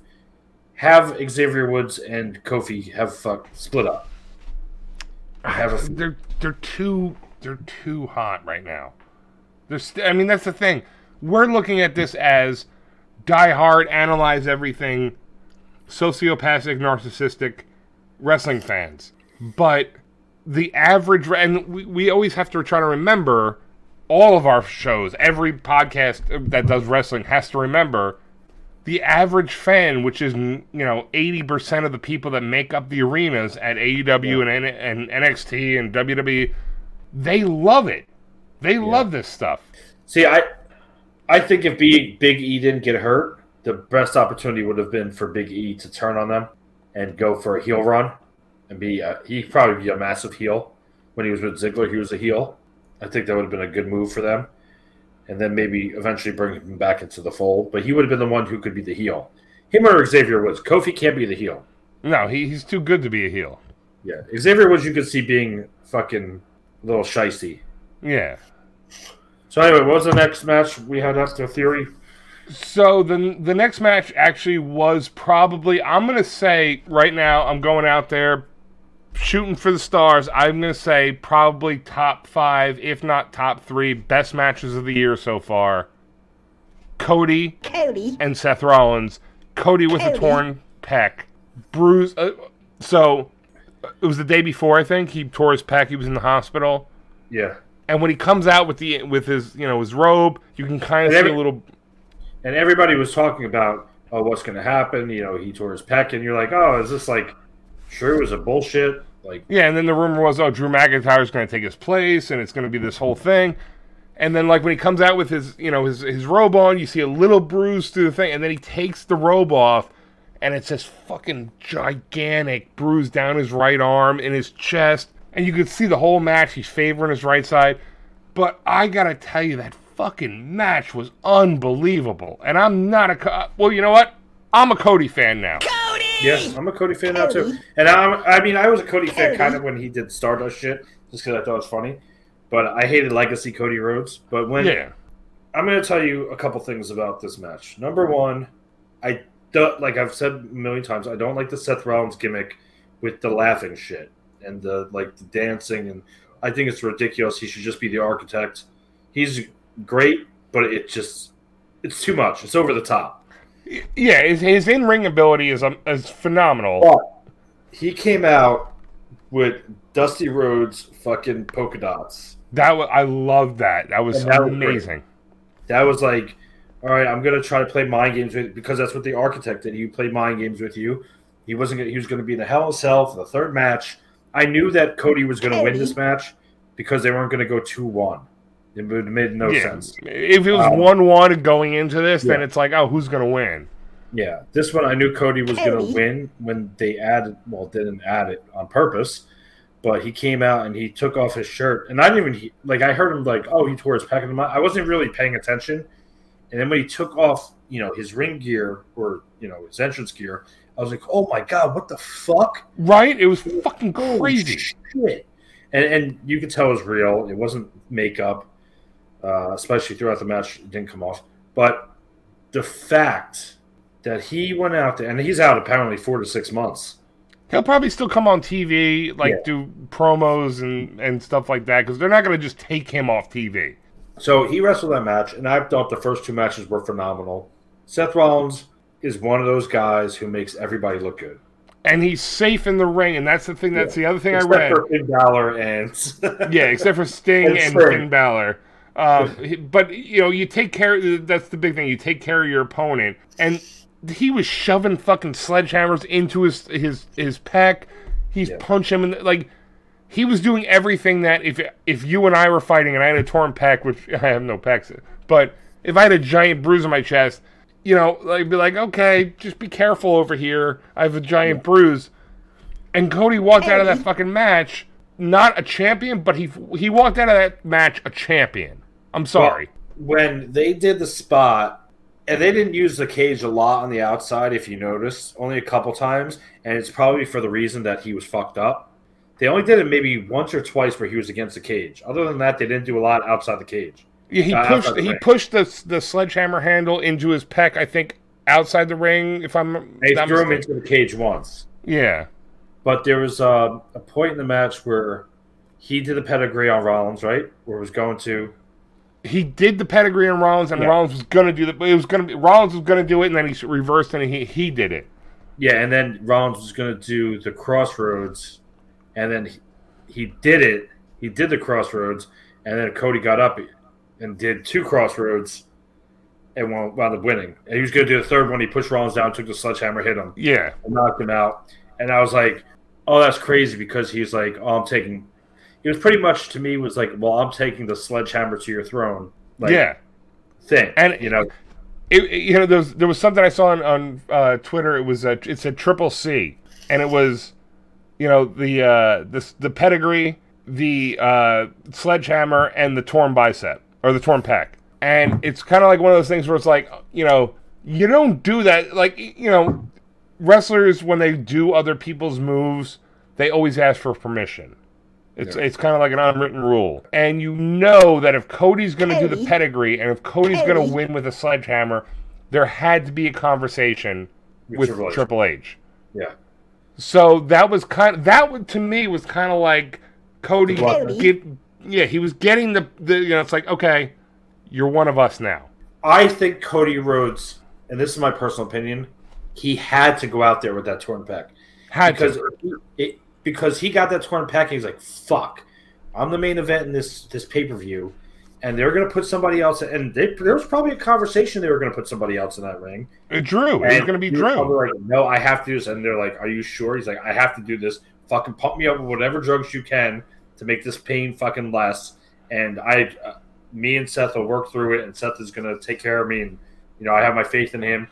Have Xavier Woods and Kofi have fuck split up. Have a [sighs] They're they're too they're too hot right now. They're st- I mean that's the thing. We're looking at this as die hard, analyze everything, sociopathic, narcissistic wrestling fans. But the average, and we, we always have to try to remember all of our shows, every podcast that does wrestling has to remember the average fan, which is you know eighty percent of the people that make up the arenas at AEW and, N- and NXT and WWE, they love it. They love this stuff. See, I I think if Big Big E didn't get hurt, the best opportunity would have been for Big E to turn on them and go for a heel run and be a, he'd probably be a massive heel. When he was with Ziggler, he was a heel. I think that would have been a good move for them. And then maybe eventually bring him back into the fold. But he would have been the one who could be the heel. Him or Xavier Woods. Kofi can't be the heel. No, he, he's too good to be a heel. Yeah. Xavier Woods you could see being fucking a little shisty. Yeah. So anyway, what was the next match we had after Theory? So the the next match actually was probably I'm gonna say right now I'm going out there shooting for the stars. I'm gonna say probably top five, if not top three, best matches of the year so far. Cody, Cody. and Seth Rollins. Cody with a torn pec, bruise. Uh, so it was the day before I think he tore his pec. He was in the hospital, Yeah. And when he comes out with the with his you know his robe, you can kind of And see every- a little. and everybody was talking about oh what's going to happen you know he tore his pec and you're like oh is this like sure it was a bullshit like Yeah, and then the rumor was, oh, Drew McIntyre's going to take his place, and it's going to be this whole thing. And then, like when he comes out with his, you know, his his robe on, you see a little bruise through the thing, and then he takes the robe off, and it's this fucking gigantic bruise down his right arm, in his chest, and you could see the whole match. He's favoring his right side, but I gotta tell you, that fucking match was unbelievable. And I'm not a Co- well, you know what? I'm a Cody fan now. Cody. yes i'm a cody fan now too and I'm, I mean i was a cody fan kind of when he did stardust shit just because i thought it was funny but i hated legacy cody rhodes but when Yeah. i'm going to tell you a couple things about this match number one i don't like i've said a million times i don't like the seth rollins gimmick with the laughing shit and the like the dancing and i think it's ridiculous he should just be the architect he's great but it just it's too much it's over the top Yeah, his, his in ring ability is um, is phenomenal. But he came out with Dusty Rhodes fucking polka dots. That was, I love that. That was that was great. amazing. That was like, all right, I'm gonna try to play mind games with because that's what the architect did. He played mind games with you, He wasn't. Gonna, he was going to be in the Hell in a Cell for the third match. I knew that Cody was going to win this match because they weren't going to go two one. It would have made no yeah. sense. If it was Um, one one going into this, then it's like, oh, who's gonna win? Yeah, this one I knew Cody was going to win when they added. Well, didn't add it on purpose, but he came out and he took off his shirt, and I didn't even like. I heard him like, "Oh, he tore his pec." And I wasn't really paying attention, and then when he took off, you know, his ring gear or you know his entrance gear, I was like, "Oh my god, what the fuck?" Right? It was fucking crazy. shit! And and you could tell it was real. It wasn't makeup, uh, especially throughout the match. It didn't come off. But the fact that he went out there and he's out apparently four to six months. He'll probably still come on TV, like Yeah. do promos and and stuff like that, because they're not gonna just take him off TV. So he wrestled that match, and I thought the first two matches were phenomenal. Seth Rollins is one of those guys who makes everybody look good. And he's safe in the ring, and that's the thing. That's the other thing Except I read. for Finn Balor and [laughs] yeah, except for Sting And and. Finn Balor. Um, but you know, you take care. That's the big thing. You take care of your opponent, and he was shoving fucking sledgehammers into his his his pec. He's Yeah. punching him in the, like he was doing everything that if if you and I were fighting and I had a torn pec, which [laughs] I have no pecs, but if I had a giant bruise on my chest, you know, like be like, okay, just be careful over here. I have a giant bruise. And Cody walked out of that fucking match not a champion, but he he walked out of that match a champion. I'm sorry. when they did the spot, and they didn't use the cage a lot on the outside, if you notice, only a couple times, and it's probably for the reason that he was fucked up. They only did it maybe once or twice where he was against the cage. Other than that, they didn't do a lot outside the cage. Yeah, he Uh, pushed the he ring. pushed the the sledgehammer handle into his pec. I think outside the ring. If I'm They not threw him into the cage once, yeah, but there was uh, a point in the match where he did the pedigree on Rollins, right? Where it was going to he did the pedigree on Rollins, and Yeah. Rollins was gonna do the. It was gonna be Rollins was gonna do it, and then he reversed and he he did it. Yeah, and then Rollins was going to do the crossroads, and then he, he did it. He did the crossroads, and then Cody got up and did two crossroads, and wound up winning. And he was going to do the third one. He pushed Rollins down, took the sledgehammer, hit him, Yeah, and knocked him out. And I was like, "Oh, that's crazy," because he's like, "Oh, I'm taking." He was pretty much to me was like, "Well, I'm taking the sledgehammer to your throne." Like, yeah. thing, And- you know, it, it- you know, there was there was something I saw on, on uh, Twitter. It was a, it said triple C, and it was, you know, the uh, the the pedigree, the uh, sledgehammer, and the torn bicep or the torn pack. And it's kind of like one of those things where it's like, you know, you don't do that. Like, you know, wrestlers when they do other people's moves, they always ask for permission. It's it's kind of like an unwritten rule, and you know that if Cody's going to do the pedigree, and if Cody's going to win with a sledgehammer, there had to be a conversation with Triple H. Triple H. yeah. So that was kind of that would to me was kind of like Cody. Cody. Get, yeah, he was getting the, the you know it's like okay, you're one of us now. I think Cody Rhodes, and this is my personal opinion, he had to go out there with that torn pec Had because to. it because he got that torn pec. And he's like, "Fuck, I'm the main event in this this pay per view, and they're gonna put somebody else." And they, there was probably a conversation they were gonna put somebody else in that ring. Uh, Drew. It was going to be Drew. like, "No, I have to do this," and they're like, "Are you sure?" He's like, "I have to do this. Fucking pump me up with whatever drugs you can to make this pain fucking less." And I, uh, me and Seth will work through it, and Seth is gonna take care of me, and you know I have my faith in him.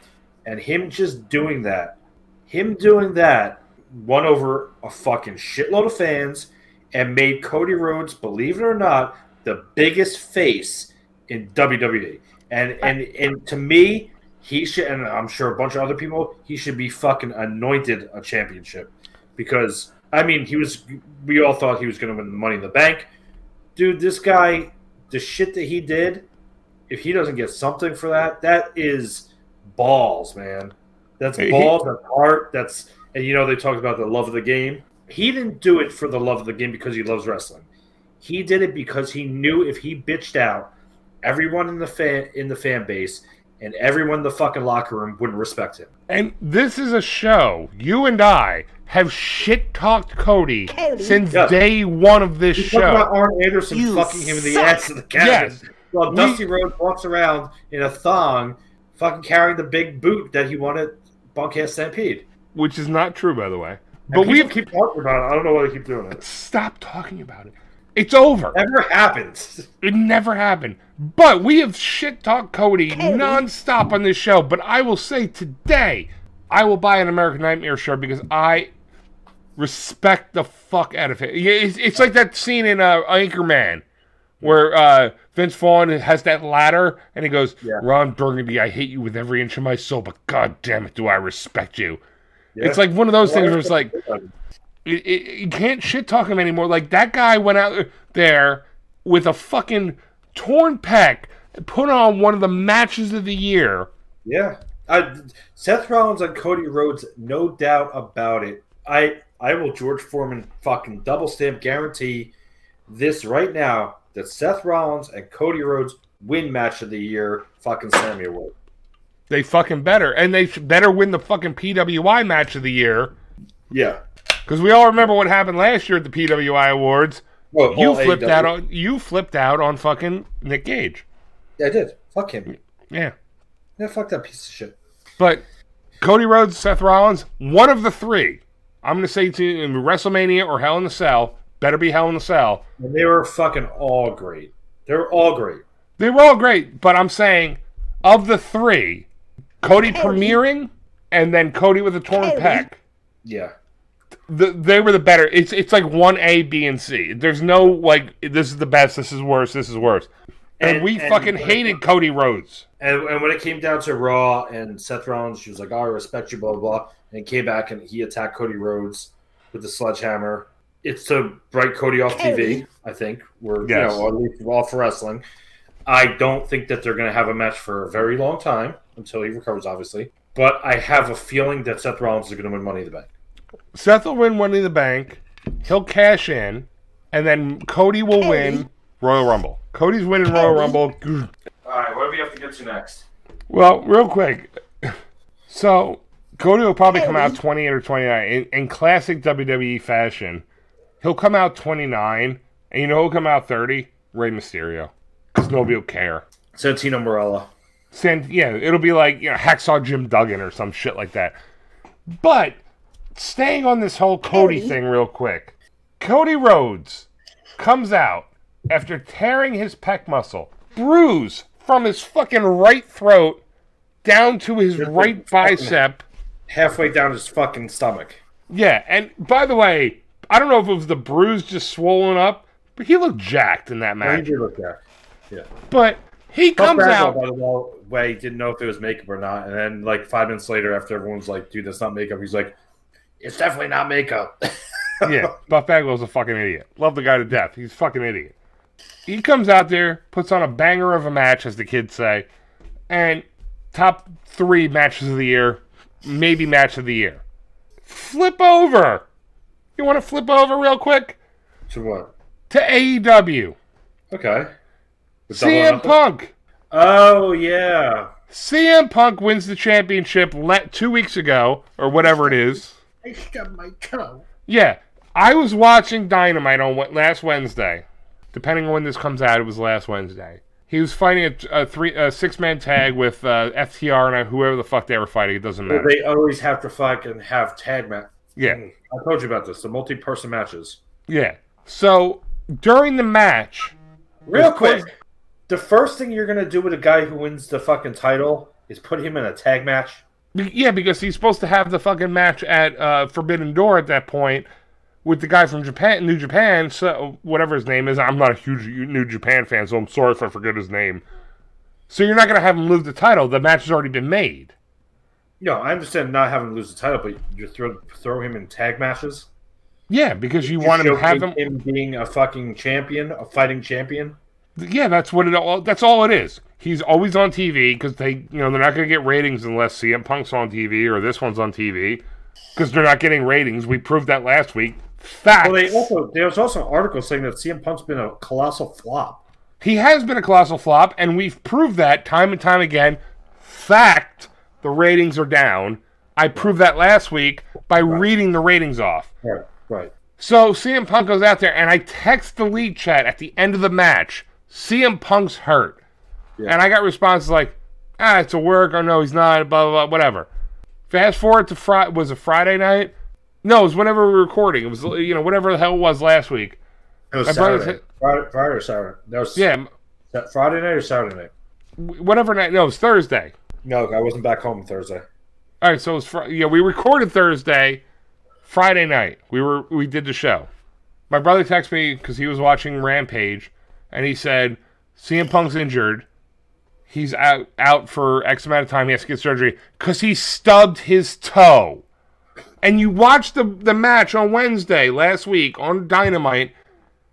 And him just doing that, him doing that, won over a fucking shitload of fans, and made Cody Rhodes, believe it or not, the biggest face in WWE. And and and to me, he should, and I'm sure a bunch of other people, he should be fucking anointed a championship because I mean, he was. We all thought he was going to win the Money in the Bank, dude. This guy, the shit that he did, if he doesn't get something for that, that is balls, man. That's He- balls. That's heart. That's and you know they talked about the love of the game. He didn't do it for the love of the game because he loves wrestling. He did it because he knew if he bitched out, everyone in the fan in the fan base and everyone in the fucking locker room wouldn't respect him. And this is a show. You and I have shit talked Cody, Cody. since Yeah. day one of this You talk about. Arn Anderson You fucking him in the suck. ass of the cabin. Yes. While We- Dusty Rhodes walks around in a thong, fucking carrying the big boot that he won at Bunkhouse Stampede. which is not true, by the way. But But we we keep talking about it. I don't know why they keep doing it. stop talking about it. It's over. Never happens. It never happened. But we have shit talked Cody nonstop on this show. But I will say today, I will buy an American Nightmare shirt because I respect the fuck out of it. Yeah, It's, it's like that scene in uh, Anchorman where uh, Vince Vaughn has that ladder and he goes, Ron Burgundy, I hate you with every inch of my soul, but god damn it, do I respect you. It's like one of those things where it's like, it, it, you can't shit talk him anymore. Like that guy went out there with a fucking torn pec, put on one of the matches of the year. Yeah. I, Seth Rollins and Cody Rhodes, no doubt about it. I I will George Foreman fucking double stamp guarantee this right now that Seth Rollins and Cody Rhodes win match of the year fucking Slammy Award. They fucking better, and they better win the fucking PWI match of the year Yeah. Because we all remember what happened last year at the PWI awards. Well, You flipped AEW. out on you flipped out on fucking Nick Gage. Yeah, I did. Fuck him. Yeah, Yeah, fuck that piece of shit. but Cody Rhodes, Seth Rollins, one of the three. I'm gonna say to you in WrestleMania or Hell in the Cell, better be Hell in the Cell. And they were fucking all great. They were all great. They were all great, but I'm saying of the three, Cody premiering and then Cody with a torn pec. Yeah. The, they were the better. It's it's like one A, B, and C. There's no like this is the best, this is worse, this is worse. And, And- we and- fucking hated Cody Rhodes. And, and when it came down to Raw and Seth Rollins, she was like, oh, I respect you, blah, blah, blah. And he came back and he attacked Cody Rhodes with the sledgehammer. It's to write Cody off TV, I think. We're, Yes. you know, at least we're all for wrestling. I don't think that they're going to have a match for a very long time until he recovers, obviously. But I have a feeling that Seth Rollins is going to win Money in the Bank. Seth will win Money in the Bank. He'll cash in, and then Cody will win Royal Rumble. Cody's winning Royal Rumble. All right, what do we have to get to next? Well, real quick. So, Cody will probably come out 28 or 29. In, in classic WWE fashion, he'll come out 29, and you know who'll come out 30? Rey Mysterio. Because nobody will care. Santino Marella. Send, yeah, it'll be like, you know, Hacksaw Jim Duggan or some shit like that. But, staying on this whole Cody thing real quick. Cody Rhodes comes out after tearing his pec muscle, bruise from his fucking right throat down to his right bicep. Halfway down his fucking stomach. Yeah, and by the way, I don't know if it was the bruise just swollen up, but he looked jacked in that How did match. you look there? But he Buff comes Bagwell, out. by the way, he didn't know if it was makeup or not, and then like five minutes later, after everyone's like, "Dude, that's not makeup," he's like, "It's definitely not makeup." [laughs] yeah, Buff Bagwell's a fucking idiot. Love the guy to death. He's a fucking idiot. He comes out there, puts on a banger of a match, as the kids say, and top three matches of the year, maybe match of the year. Flip over. You want to flip over real quick to what? to AEW? Okay. The CM? Punk. Oh yeah. CM Punk wins the championship le- two weeks ago, or whatever it is. I stubbed my toe. Yeah, I was watching Dynamite on Wed- last Wednesday. Depending on when this comes out, it was last Wednesday. He was fighting a, a three, a six man tag with uh, FTR and whoever the fuck they were fighting. It doesn't matter. They always have to fucking have tag match. Yeah, I told you about this. The multi-person matches. yeah. So during the match, Real Of quick, the first thing you're gonna do with a guy who wins the fucking title is put him in a tag match. Yeah, because he's supposed to have the fucking match at uh, Forbidden Door at that point with the guy from Japan, New Japan, so whatever his name is. I'm not a huge New Japan fan, so I'm sorry if I forget his name. So you're not gonna have him lose the title. The match has already been made. No, I understand not having to lose the title, but you throw throw him in tag matches. Yeah, because you want him to have him. him being a fucking champion, a fighting champion. Yeah, that's what it all. That's all it is. He's always on TV because they, you know, they're not going to get ratings unless CM Punk's on TV or this one's on TV because they're not getting ratings. We proved that last week. Facts. Well, they also there was also an article saying that CM Punk's been a colossal flop. he has been a colossal flop, and we've proved that time and time again. Fact: the ratings are down. I proved that last week by reading the ratings off. Right, right. So CM Punk goes out there, and I text the lead chat at the end of the match. CM Punk's hurt, and I got responses like, "Ah, it's a work," or "No, he's not." Blah blah blah, whatever. Fast forward to Friday. Was it Friday night? No, it was whenever we were recording. It was you know whatever the hell it was last week. It was My Saturday. said- Friday, Friday or Saturday? That was Yeah, Friday night or Saturday night? whatever night. No, it was Thursday. No, I wasn't back home Thursday. All right, so it was fr- yeah. We recorded Thursday, Friday night. We were we did the show. My brother texted me because he was watching Rampage, and he said CM Punk's injured. He's out out for X amount of time. He has to get surgery because he stubbed his toe. And you watched the the match on Wednesday last week on Dynamite.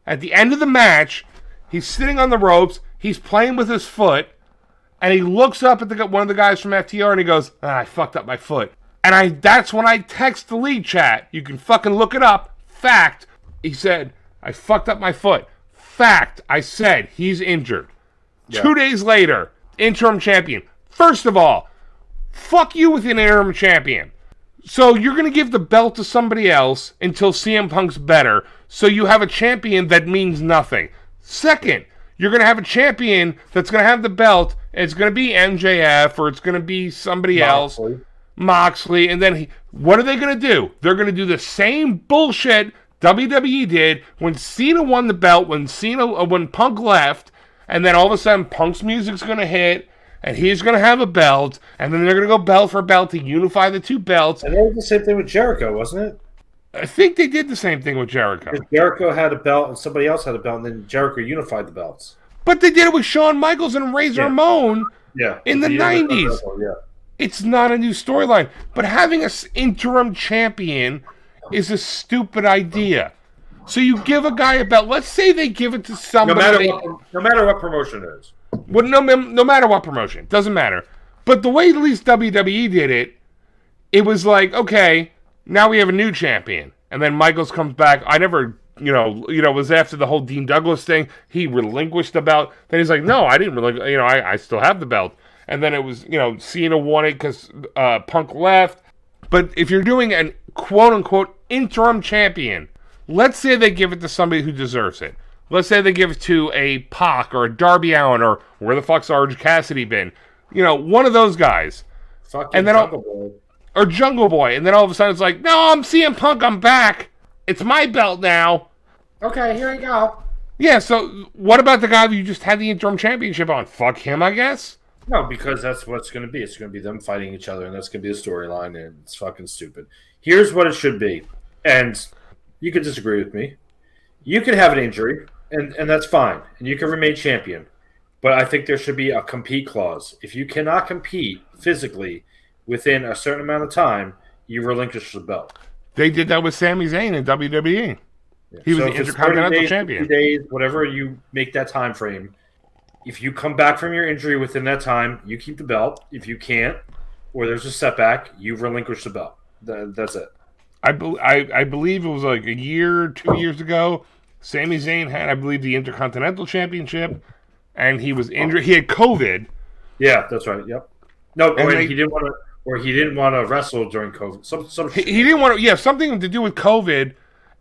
At the end of the match, he's sitting on the ropes. He's playing with his foot and he looks up at the one of the guys from FTR and he goes, ah, "I fucked up my foot." And I that's when I text the lead chat. You can fucking look it up. Fact. He said, "I fucked up my foot." Fact. I said he's injured. Two days later, interim champion. First of all, fuck you with an interim champion. So you're going to give the belt to somebody else until CM Punk's better. So you have a champion that means nothing. Second, you're going to have a champion that's going to have the belt. And it's going to be MJF or it's going to be somebody else, Moxley. Moxley. And then he, what are they going to do? They're going to do the same bullshit WWE did when Cena won the belt, when Cena, uh, when Punk left, and then all of a sudden Punk's music's going to hit. And he's going to have a belt, and then they're going to go belt for belt to unify the two belts. And that was the same thing with Jericho, wasn't it? I think they did the same thing with Jericho. Jericho had a belt and somebody else had a belt, and then Jericho unified the belts. But they did it with Shawn Michaels and Razor Yeah. Ramon. Yeah. In the 90s. Yeah. It's not a new storyline. But having a s- interim champion is a stupid idea. So you give a guy a belt. Let's say they give it to No somebody. matter they- what, no matter what promotion it is. well, no, no matter what promotion, doesn't matter. But the way at least WWE did it, it was like, okay, now we have a new champion, and then Michaels comes back. I never, you know, you know, was after the whole Dean Douglas thing. He relinquished the belt. Then he's like, no, I didn't really, you know, I, I still have the belt. And then it was, you know, Cena won it because uh, Punk left. But if you're doing an quote unquote interim champion, let's say they give it to somebody who deserves it. Let's say they give it to a Pac or a Darby Allin or where the fuck's Orange Cassidy been? You know, one of those guys. Fucking And then Jungle Boy. Or Jungle Boy. And then all of a sudden it's like, no, I'm CM Punk, I'm back. It's my belt now. Okay, here we go. Yeah, so what about the guy you just had the interim championship on? Fuck him, I guess. No, because that's what it's going to be. It's going to be them fighting each other, and that's going to be the storyline, and it's fucking stupid. Here's what it should be, and you could disagree with me. You could have an injury, and, and that's fine, and you can remain champion. But I think there should be a compete clause. If you cannot compete physically within a certain amount of time, you relinquish the belt. They did that with Sami Zayn in WWE. He was So the it's 30 Intercontinental days, Champion. 50 days, whatever you make that time frame. If you come back from your injury within that time, you keep the belt. If you can't, or there's a setback, you relinquish the belt. That, that's it. I, bel I I believe it was like a year, two years ago. Sami Zayn had, I believe, the Intercontinental Championship, and he was injured. He had COVID. Yeah, that's right. Yep. No, And they- he didn't want to, or he didn't want to wrestle during COVID. Some, some. He, he didn't want to. Yeah, something to do with COVID,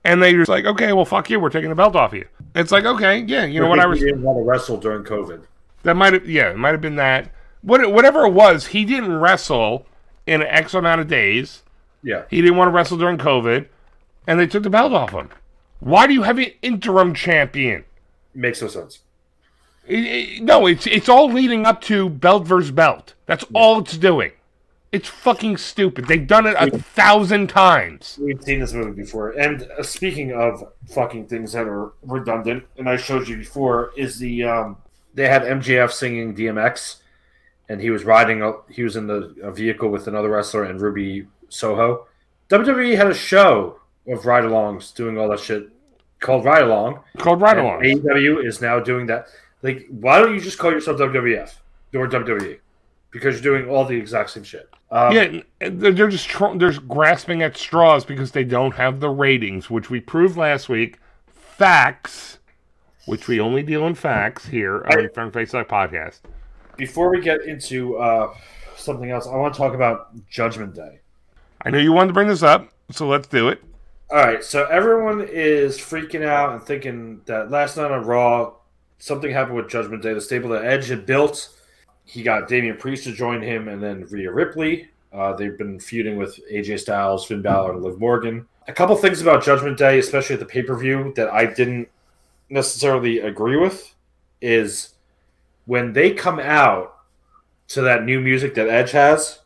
and they were just like, okay, well, fuck you, we're taking the belt off you. It's like, okay, yeah, you know what? I he was didn't want to wrestle during COVID. that might have, yeah, it might have been that. What whatever it was, he didn't wrestle in X amount of days. Yeah. He didn't want to wrestle during COVID, and they took the belt off him. Why do you have an interim champion? Makes no sense. It- it- no, it's it's all leading up to belt versus belt. That's all it's doing. It's fucking stupid. They've done it a thousand times. We've seen this movie before. And uh, speaking of fucking things that are redundant, and I showed you before, is the um, they had MJF singing DMX, and he was riding. A, he was in the a vehicle with another wrestler and Ruby Soho. WWE had a show of ride-alongs doing all that shit called Ride Along. Called And along. AEW is now doing that. Like, why don't you just call yourself WWF or WWE? Because you're doing all the exact same shit. Um, Yeah, they're just tr- they're just grasping at straws because they don't have the ratings, which we proved last week. Facts, which we only deal in facts here on the Front Face Lock Podcast. Before we get into uh, something else, I want to talk about Judgment Day. I know you wanted to bring this up, so let's do it. All right, so everyone is freaking out and thinking that last night on Raw, something happened with Judgment Day. The stable that Edge had built, he got Damian Priest to join him, and then Rhea Ripley. Uh, they've been feuding with AJ Styles, Finn Balor, and Liv Morgan. A couple things about Judgment Day, especially at the pay per view, that I didn't necessarily agree with is when they come out to that new music that Edge has.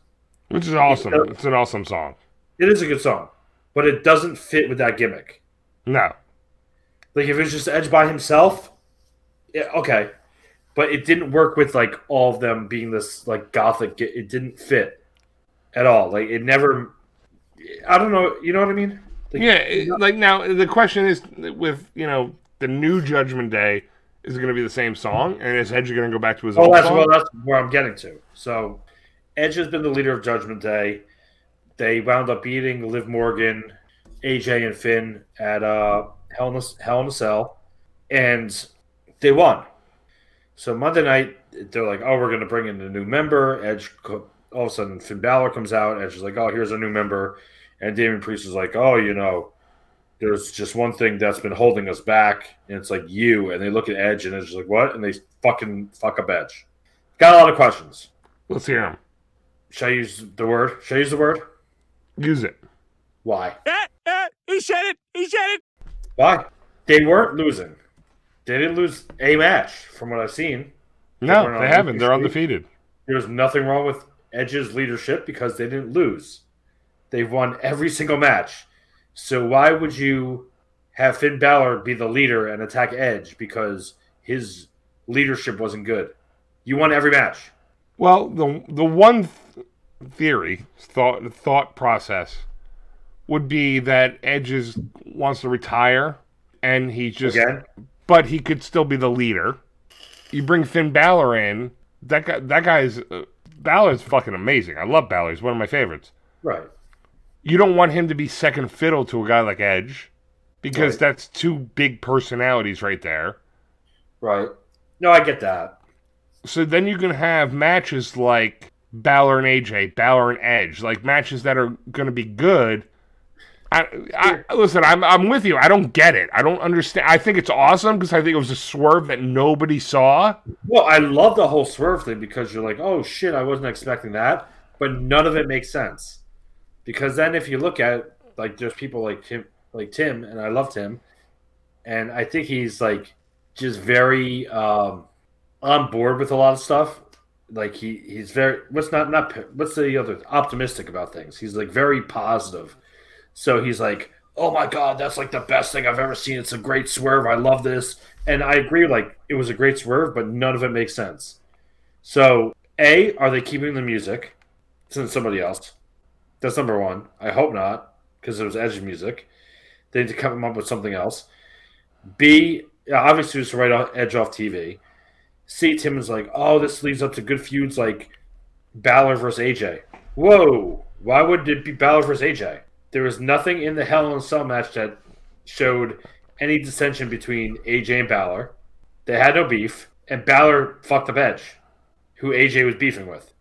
Which is awesome. It's an awesome song. It is a good song, but it doesn't fit with that gimmick. No. Like if it was just Edge by himself, yeah, okay, but it didn't work with like all of them being this like gothic. It didn't fit at all. Like it never. I don't know. You know what I mean? Like, Yeah, it- like now the question is with you know the new Judgment Day is it going to be the same song, and is Edge going to go back to his Oh, old that's song? well, that's where I'm getting to. So, Edge has been the leader of Judgment Day. They wound up beating Liv Morgan, AJ, and Finn at uh, Hell, in a, Hell in a Cell, and they won. So Monday night, they're like, "Oh, we're going to bring in a new member." Edge, all of a sudden, Finn Balor comes out. Edge is like, "Oh, here's a new member," and Damian Priest is like, "Oh, you know." There's just one thing that's been holding us back, and it's like you. And they look at Edge, and it's like, "What?" And they fucking fuck up Edge. Got a lot of questions. Let's hear him. Should I use the word? Should I use the word? Use it. Why? Eh, eh, he said it. He said it. Why? They weren't losing. They didn't lose a match, from what I've seen. No, We're they haven't. They're undefeated. undefeated. There's nothing wrong with Edge's leadership because they didn't lose. They've won every single match. So why would you have Finn Balor be the leader and attack Edge because his leadership wasn't good? You won every match. Well, the the one th- theory thought thought process would be that Edge is, wants to retire, and he just Again, but he could still be the leader. You bring Finn Balor in. That guy, that guy's uh, Balor's fucking amazing. I love Balor. He's one of my favorites. right. You don't want him to be second fiddle to a guy like Edge because Right. that's two big personalities right there. Right. No, I get that. So then you can have matches like Balor and AJ, Balor and Edge, like matches that are going to be good. I, I listen. I'm I'm with you. I don't get it. I don't understand. I think it's awesome because I think it was a swerve that nobody saw. Well, I love the whole swerve thing because you're like, oh shit, I wasn't expecting that, but none of it makes sense. Because then, if you look at like, there's people like Tim, like Tim, and I love Tim, and I think he's like just very um, on board with a lot of stuff. Like he he's very what's not not what's the other optimistic about things. He's like very positive. So he's like, oh my god, that's like the best thing I've ever seen. It's a great swerve. I love this. And I agree, like it was a great swerve, but none of it makes sense. So, A, are they keeping the music since somebody else? That's number one. I hope not, because it was Edge music. They need to come up with something else. B, obviously just right off Edge off TV. C, Tim is like, oh, this leads up to good feuds like Balor versus AJ. Whoa, why would it be Balor versus AJ? There was nothing in the Hell in a Cell match that showed any dissension between AJ and Balor. They had no beef, and Balor fucked up Edge, who AJ was beefing with.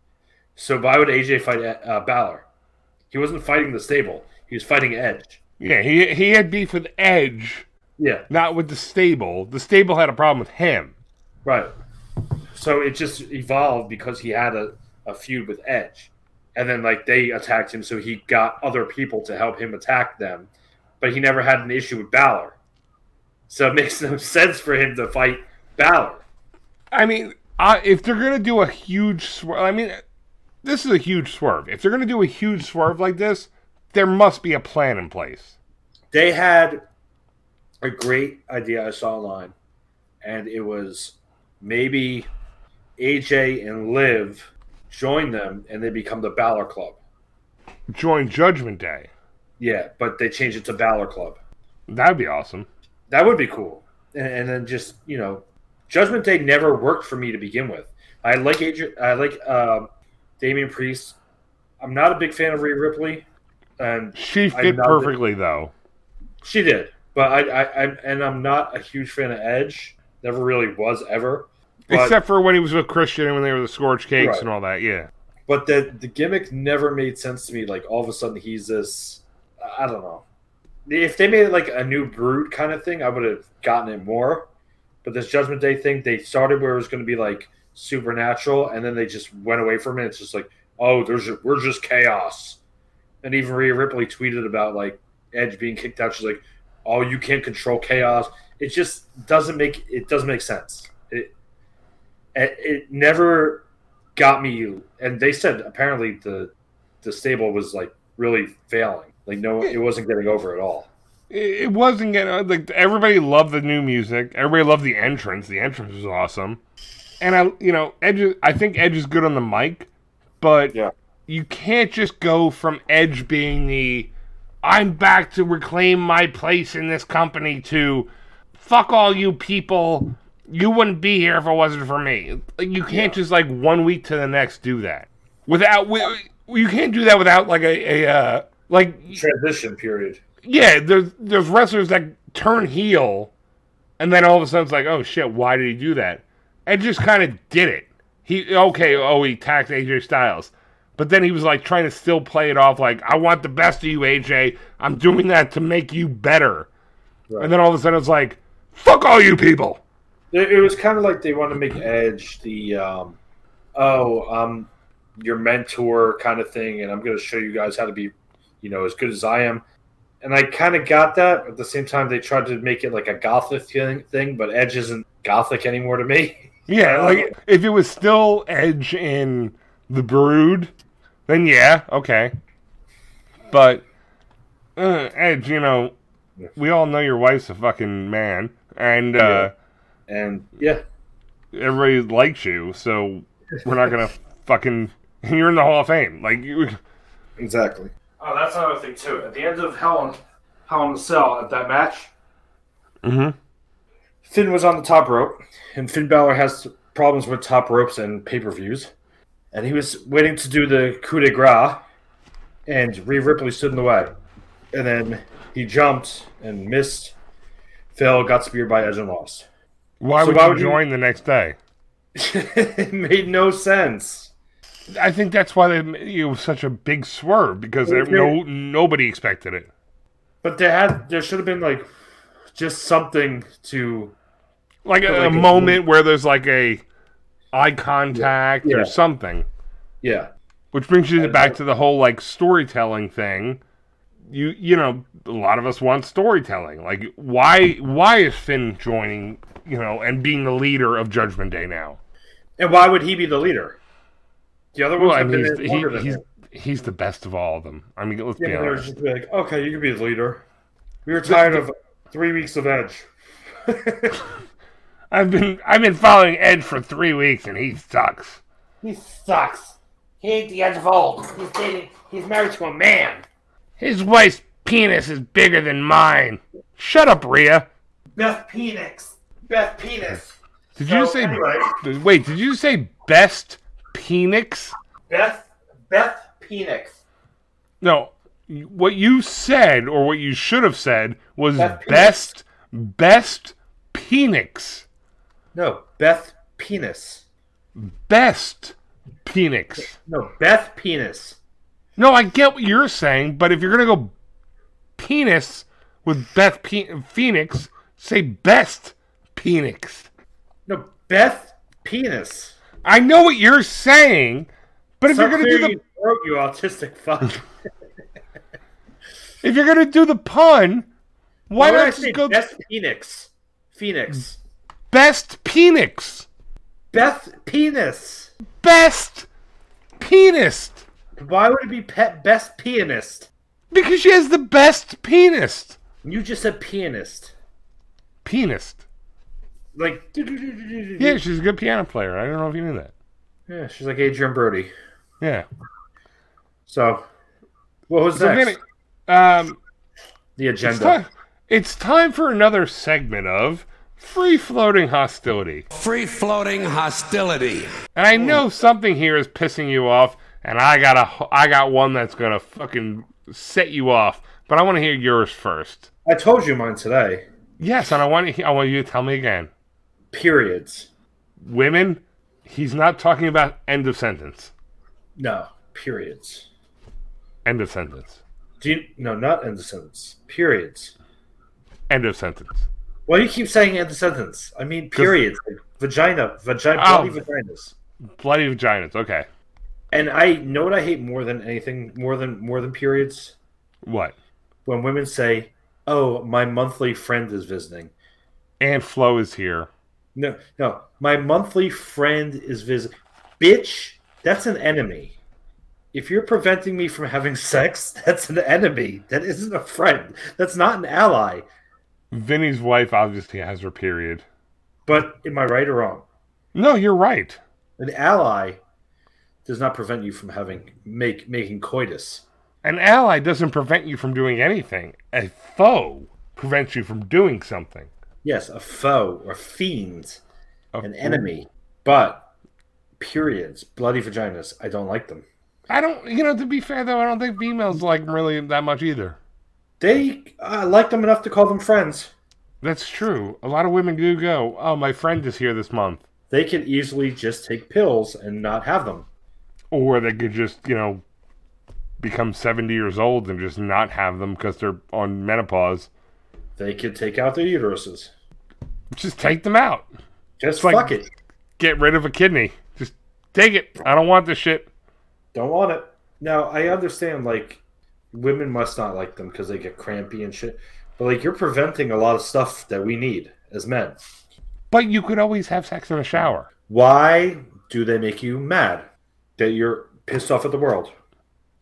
So why would AJ fight uh, Balor? He wasn't fighting the stable. He was fighting Edge. Yeah, he he had beef with Edge, Yeah, not with the stable. The stable had a problem with him. right. So it just evolved because he had a, a feud with Edge. And then like they attacked him, so he got other people to help him attack them. But he never had an issue with Balor. So it [laughs] makes no sense for him to fight Balor. I mean, if they're gonna do a huge swerve, I mean, this is a huge swerve. If they're gonna do a huge swerve like this, there must be a plan in place. they had a great idea I saw online, and it was maybe AJ and Liv join them and they become the Balor Club. Join Judgment Day. Yeah, but they change it to Balor Club. That'd be awesome. That would be cool. And, and then just you know, Judgment Day never worked for me to begin with. I like AJ. I like um, Damian Priest. I'm not a big fan of Rhea Ripley, and She fit perfectly though. She did, but I, I, I, and I'm not a huge fan of Edge. Never really was ever. But, Except for when he was with Christian and when they were the scorched cakes Right. and all that. Yeah. but the the gimmick never made sense to me. Like all of a sudden he's this. I don't know. If they made it like a new brood kind of thing, I would have gotten it more. But this Judgment Day thing, they started where it was going to be like supernatural, and then they just went away from it. It's just like, "Oh, there's a, we're just chaos," and even Rhea Ripley tweeted about like Edge being kicked out. She's like, "Oh, you can't control chaos." It just doesn't make it doesn't make sense. It never got me. And they said apparently the the stable was like really failing. Like no, it wasn't getting over at all. It it wasn't getting uh, like everybody loved the new music. Everybody loved the entrance. The entrance was awesome. And I, you know, Edge. I think Edge is good on the mic, but Yeah. you can't just go from Edge being the I'm back to reclaim my place in this company to fuck all you people. You wouldn't be here if it wasn't for me. Like, You can't just like one week to the next do that without. You can't do that without like a, a uh, like Transition period. yeah, there's there's wrestlers that turn heel, and then all of a sudden it's like, oh shit, why did he do that? And just kind of did it. He okay, oh he attacked AJ Styles, but then he was like trying to still play it off like I want the best of you, AJ. I'm doing that to make you better. Right. And then all of a sudden it's like, fuck all you people. It, was kind of like they wanted to make Edge the um, oh um, your mentor kind of thing, and I'm going to show you guys how to be, you know, as good as I am. And I kind of got that. At the same time, they tried to make it like a gothic thing, thing but Edge isn't gothic anymore to me. [laughs] Yeah, like if it was still Edge in the Brood, then yeah, okay. But uh, Edge, you know, we all know your wife's a fucking man, and uh, And yeah, everybody likes you, so we're not gonna [laughs] fucking. You're in the Hall of Fame, like you. exactly. Oh, that's another thing too. At the end of Hell in, Hell in a Cell at that match, Mhm. Finn was on the top rope, and Finn Balor has problems with top ropes and pay per views. And he was waiting to do the coup de grace, and Rhea Ripley stood in the way. And then he jumped and missed. fell, got speared by Edge and lost. Why So would why you would you- join the next day? [laughs] it made no sense. I think that's why they it was such a big swerve because there, no nobody expected it. But there had there should have been like just something to like a like a- moment where there's like a eye contact Yeah. or something yeah. which brings you back to the whole like storytelling thing you you know a lot of us want storytelling like why why is finn joining you know and being the leader of judgment day now And why would he be the leader? The other ones well i have mean been he's, there longer he, than he's him. he's the best of all of them i mean let's Yeah, be but they were honest just like, okay, you can be the leader. We were tired of three weeks of Edge. [laughs] i've been i've been following ed for three weeks and he sucks He sucks. He ain't the edge of old. He's dating. He's married to a man. His wife's penis is bigger than mine shut up Rhea. Beth Penis. Beth Penis. Did you say anyway. wait? Did you say best Penix? Beth. Beth Penis. No, what you said or what you should have said was Beth best best Penix. No, Beth Penis. Best Penix. No, Beth Penis. No, I get what you're saying, but if you're gonna go penis with Beth Pe- Phoenix, say best Penix. No, Beth Penis. I know what you're saying, but if you're gonna do the throat, you autistic fuck. [laughs] if you're gonna do the pun, why not I just go Beth Phoenix? Phoenix. best Penix? Beth Penis. best penis Why would it be pet best pianist? because she has the best pianist. You just said pianist. Pianist. Like, Yeah, she's a good piano player. I don't know if you knew that. yeah, she's like Adrien Brody. Yeah. So, what was So, next? Vinnie, um, the it's, agenda. it's time for another segment of free floating hostility. Free floating hostility. And I know something here is pissing you off, and I got a, I got one that's gonna fucking set you off. But I want to hear yours first. I told you mine today. Yes, and I want I want you to tell me again. Periods. Women, he's not talking about end of sentence. No, periods. End of sentence. Do you, no, not end of sentence. Periods. End of sentence. Why do you keep saying end of sentence? I mean periods. Like vagina, vagina, Oh. bloody vaginas. Bloody vaginas. Okay. And I know what I hate more than anything, more than more than periods. What? When women say, "Oh, my monthly friend is visiting." and Flo is here. No, no, my monthly friend is visiting. Bitch, that's an enemy. If you're preventing me from having sex, [laughs] that's an enemy. That isn't a friend. That's not an ally. Vinnie's wife obviously has her period. But am I right or wrong? No, you're right. An ally does not prevent you from having make making coitus. An ally doesn't prevent you from doing anything. A foe prevents you from doing something. Yes, a foe or fiend, A an foe- enemy. But periods, bloody vaginas, I don't like them. I don't, you know, to be fair though, I don't think females like 'em really that much either. They I like them enough to call them friends. That's true. A lot of women do go, oh, my friend is here this month. They can easily just take pills and not have them. Or they could just, you know, become 70 years old and just not have them because they're on menopause. They could take out their uteruses. Just take them out. Just like- fuck it. Get rid of a kidney. Just take it. I don't want this shit. Don't want it. Now I understand like women must not like them because they get crampy and shit. But like you're preventing a lot of stuff that we need as men. But you could always have sex in a shower. Why do they make you mad? That you're pissed off at the world.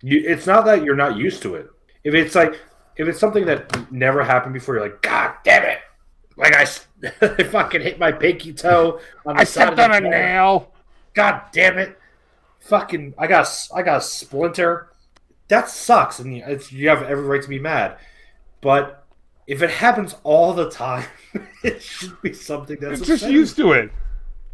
You, it's not that you're not used to it. If it's like if it's something that never happened before, you're like, God damn it! Like I, [laughs] fucking hit my pinky toe on the I side stepped on a nail. God damn it! Fucking, I got, a- I got a splinter. That sucks, and you- it's, you have every right to be mad. But if it happens all the time, [laughs] it should be something that's It's just used to it.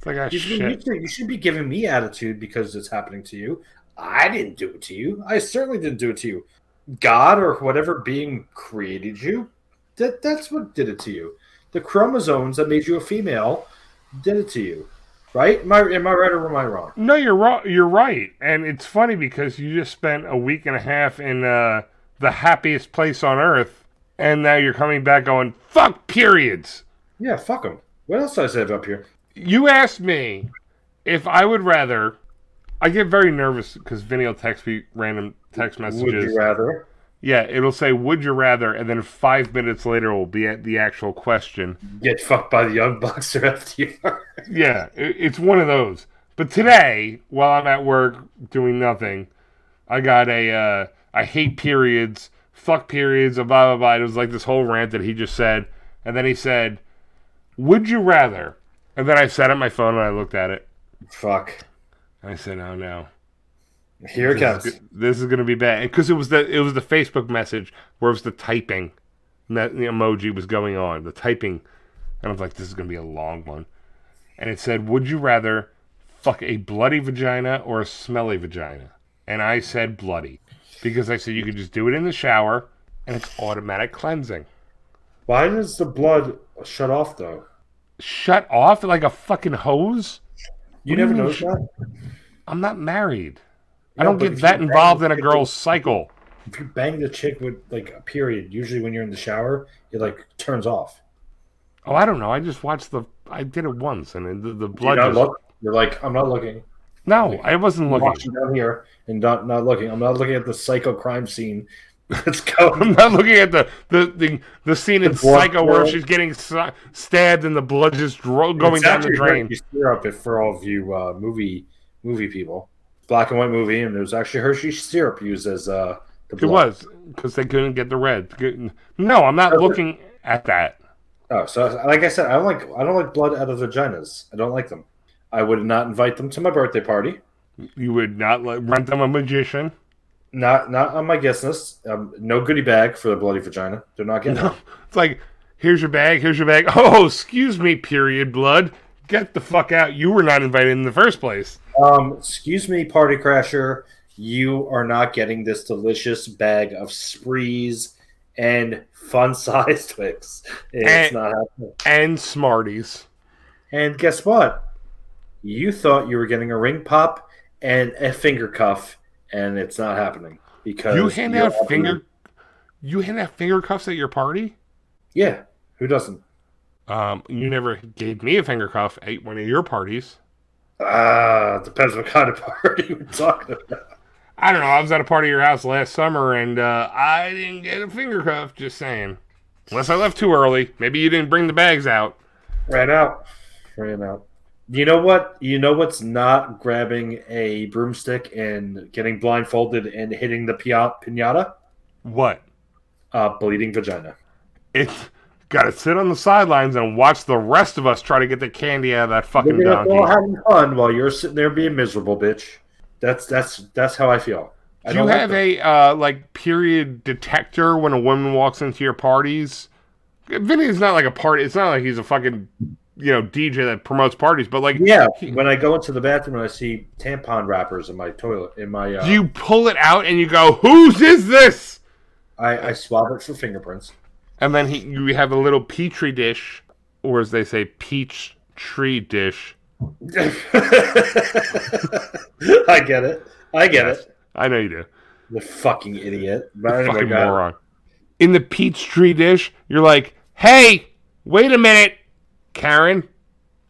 It's like, ah, You should, shit. you, should, you should be giving me attitude because it's happening to you. I didn't do it to you. I certainly didn't do it to you. God or whatever being created you, that that's what did it to you. The chromosomes that made you a female did it to you, right? Am I am I right or am I wrong? No, you're wrong. You're right, and it's funny because you just spent a week and a half in uh, the happiest place on earth, and now you're coming back going fuck periods. Yeah, fuck them. What else did I say up here? You asked me if I would rather. I get very nervous because Vinnie will text me random text messages. Would you rather? Yeah, it'll say "Would you rather," and then five minutes later will be at the actual question. Get fucked by the young bucks or [laughs] FTR? Yeah, it's one of those. But today, while I'm at work doing nothing, I got a uh, I hate periods, fuck periods, blah blah blah. It was like this whole rant that he just said, and then he said, "Would you rather?" And then I sat at my phone and I looked at it. Fuck. And I said, "Oh no, Here it this comes. go- this is gonna be bad." Because it was the it was the Facebook message where it was the typing, that the emoji was going on, the typing, and I was like, "This is gonna be a long one." And it said, "Would you rather fuck a bloody vagina or a smelly vagina?" And I said bloody because I said you could just do it in the shower and it's automatic cleansing. Why does the blood shut off though? Shut off like a fucking hose. You never mean that? I'm not married. I don't get that involved in a girl's cycle. If you bang the chick with like a period, usually when you're in the shower, it like turns off. Oh, I don't know. I just watched the. I did it once, and the, the blood. Just, look? You're like, I'm not looking. no, I wasn't I'm looking. watching down here and not not looking. I'm not looking at the psycho crime scene. [laughs] Let's go. I'm not looking at the the the, the scene in The blood Psycho where she's getting stabbed and the blood just dro- going down the drain. Syrup. If for all of you uh, movie movie people, black and white movie, and there was actually Hershey syrup used as uh, the It was because they couldn't get the red. No, I'm not looking at that. Oh, so like I said, I don't like I don't like blood out of vaginas. I don't like them. I would not invite them to my birthday party. You would not let, rent them a magician. Not not on my guest list. Um, no goodie bag for the bloody vagina. They're not getting. [laughs] it. It's like, here's your bag, here's your bag. [laughs] Oh, excuse me, period blood. Get the fuck out. You were not invited in the first place. Um, excuse me, party crasher. You are not getting this delicious bag of sprees and fun-sized [laughs] Twix. It's And- not happening. And Smarties. And guess what? You thought you were getting a ring pop and a finger cuff, and it's not happening because You hand out finger. You hand out finger cuffs at your party. Yeah, who doesn't? Um, you never gave me a finger cuff at one of your parties. Ah, depends what kind of [laughs] party we're talking about. I don't know. I was at a party at your house last summer and uh, I didn't get a finger cuff. Just saying. Unless I left too early. Maybe you didn't bring the bags out. Ran out. Ran out. You know what? You know what's not grabbing a broomstick and getting blindfolded and hitting the pinata? What? Uh, bleeding vagina. It's got to sit on the sidelines and watch the rest of us try to get the candy out of that fucking We're gonna all donkey. having fun while you're sitting there being miserable, bitch. That's that's that's how I feel. I Do you don't like have a uh, like period detector when a woman walks into your parties? Vinnie's not like a party. It's not like he's a fucking you know DJ that promotes parties, but like Yeah, when I go into the bathroom and I see tampon wrappers in my toilet, in my, uh, you pull it out and you go, "Whose is this?" I, I swab it for fingerprints. And then he, you have a little petri dish, or as they say, peach tree dish. [laughs] I get it. I get Yes. it. I know you do. The fucking idiot. But Fucking moron. In the peach tree dish, you're like, "Hey, wait a minute, Karen.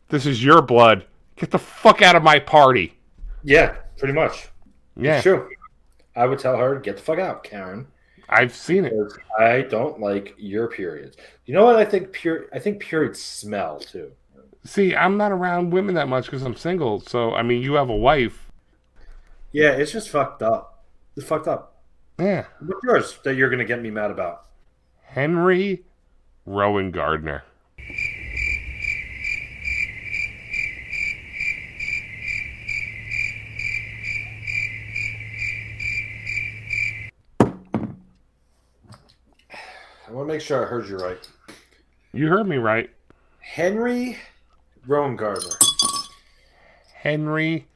This is your blood. Get the fuck out of my party." Yeah, pretty much. Yeah, True. I would tell her, get the fuck out, Karen. I've seen it. I don't like your periods. You know what I think pure I think periods smell too. See, I'm not around women that much because I'm single. So, I mean, you have a wife. Yeah, it's just fucked up. It's fucked up. Yeah. What's yours that you're gonna get me mad about? Henry Rowengartner. Want to make sure I heard you right. You heard me right. Henry Rowengartner. Henry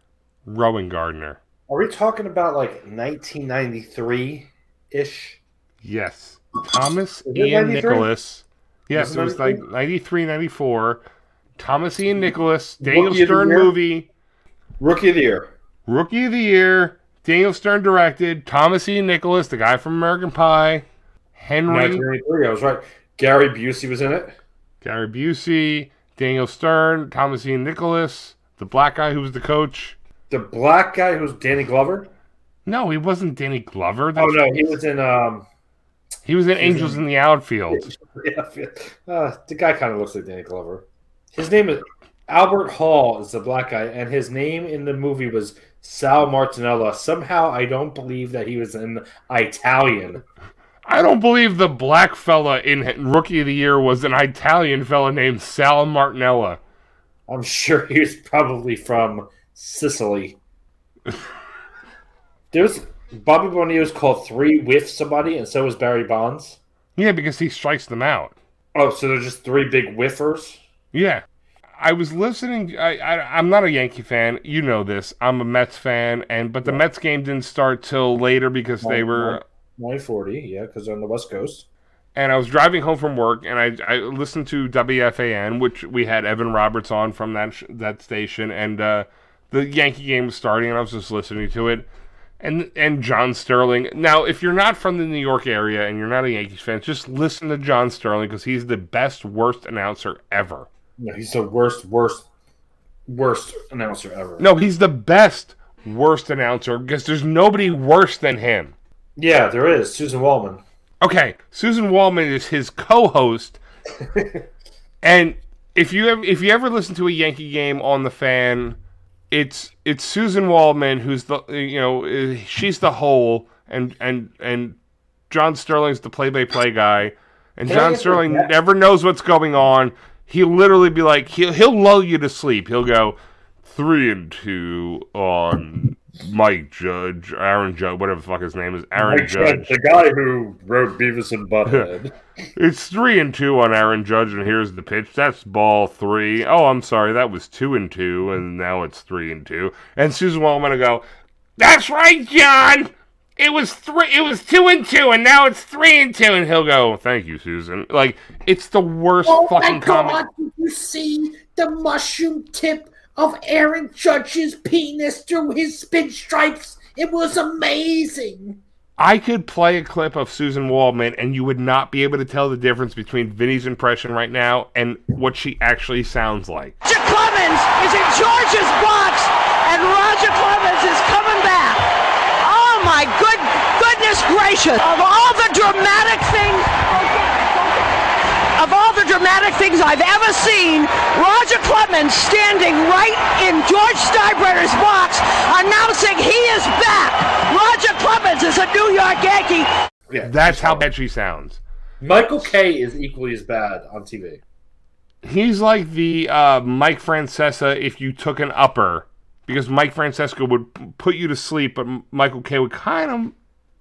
Rowengartner. Are we talking about like 1993 ish? Yes. Thomas Ian Nicholas. Yes, it it was like 93, 94. Thomas Ian Nicholas, Daniel Rookie Stern movie, Rookie of the year. Rookie of the Year, Daniel Stern directed, Thomas Ian Nicholas, the guy from American Pie, Henry 1983, I was right. Gary Busey was in it. Gary Busey, Daniel Stern, Thomas Ian Nicholas, the black guy who was the coach. The black guy who was Danny Glover. No, he wasn't Danny Glover. Oh no, he was in. um He was in Angels in the Outfield. [laughs] Yeah, uh, the guy kind of looks like Danny Glover. His name is Albert Hall. Is the black guy, and his name in the movie was Sal Martinella. Somehow, I don't believe that he was an Italian. I don't believe the black fella in Rookie of the Year was an Italian fella named Sal Martinella. I'm sure he was probably from Sicily. [laughs] There's Bobby Bonilla was called three with somebody, and so was Barry Bonds. Yeah, because he strikes them out. Oh, so they're just three big whiffers. Yeah. I was listening. I, I I'm not a Yankee fan. You know this. I'm a Mets fan, and but the Mets game didn't start till later because they oh, were. 940, yeah, because they're on the West Coast. And I was driving home from work, and I I listened to WFAN, which we had Evan Roberts on from that sh- that station, and uh, the Yankee game was starting, and I was just listening to it. And and John Sterling. Now, if you're not from the New York area and you're not a Yankees fan, just listen to John Sterling because he's the best, worst announcer ever. No, he's the worst, worst, worst announcer ever. No, he's the best worst announcer because there's nobody worse than him. Yeah, there is Suzyn Waldman. Okay, Suzyn Waldman is his co-host, [laughs] and if you ever, if you ever listen to a Yankee game on the fan, it's it's Suzyn Waldman who's the you know she's the whole, and and and John Sterling's the play-by-play guy, and John Sterling never knows what's going on. He'll literally be like he'll he'll lull you to sleep. He'll go three and two on Mike Judge, Aaron Judge, whatever the fuck his name is, Aaron Judge. the guy who wrote Beavis and [laughs] Butthead. It's three and two on Aaron Judge, and here's the pitch. That's ball three. Oh, I'm sorry, that was two and two, and now it's three and two. And Suzyn Waldman will go, "That's right, John. It was three. It was two and two, and now it's three and two. And he'll go, "Thank you, Susan." Like it's the worst Oh my fucking god, comment. did you see the mushroom tip of Aaron Judge's penis through his pinstripes? It was amazing. I could play a clip of Suzyn Waldman, and you would not be able to tell the difference between Vinnie's impression right now and what she actually sounds like. Jaquan Clemens is in George's box, and Roger Clemens is coming back. Oh my good goodness gracious! Of all the dramatic things, of all the dramatic things I've ever seen, Roger Clemens standing right in George Steinbrenner's box, announcing he is back. Roger Clemens is a New York Yankee. Yeah, That's how bad she sounds. Michael Kay is equally as bad on TV. He's like the uh, Mike Francesa if you took an upper, because Mike Francesa would p- put you to sleep, but Michael Kay would kind of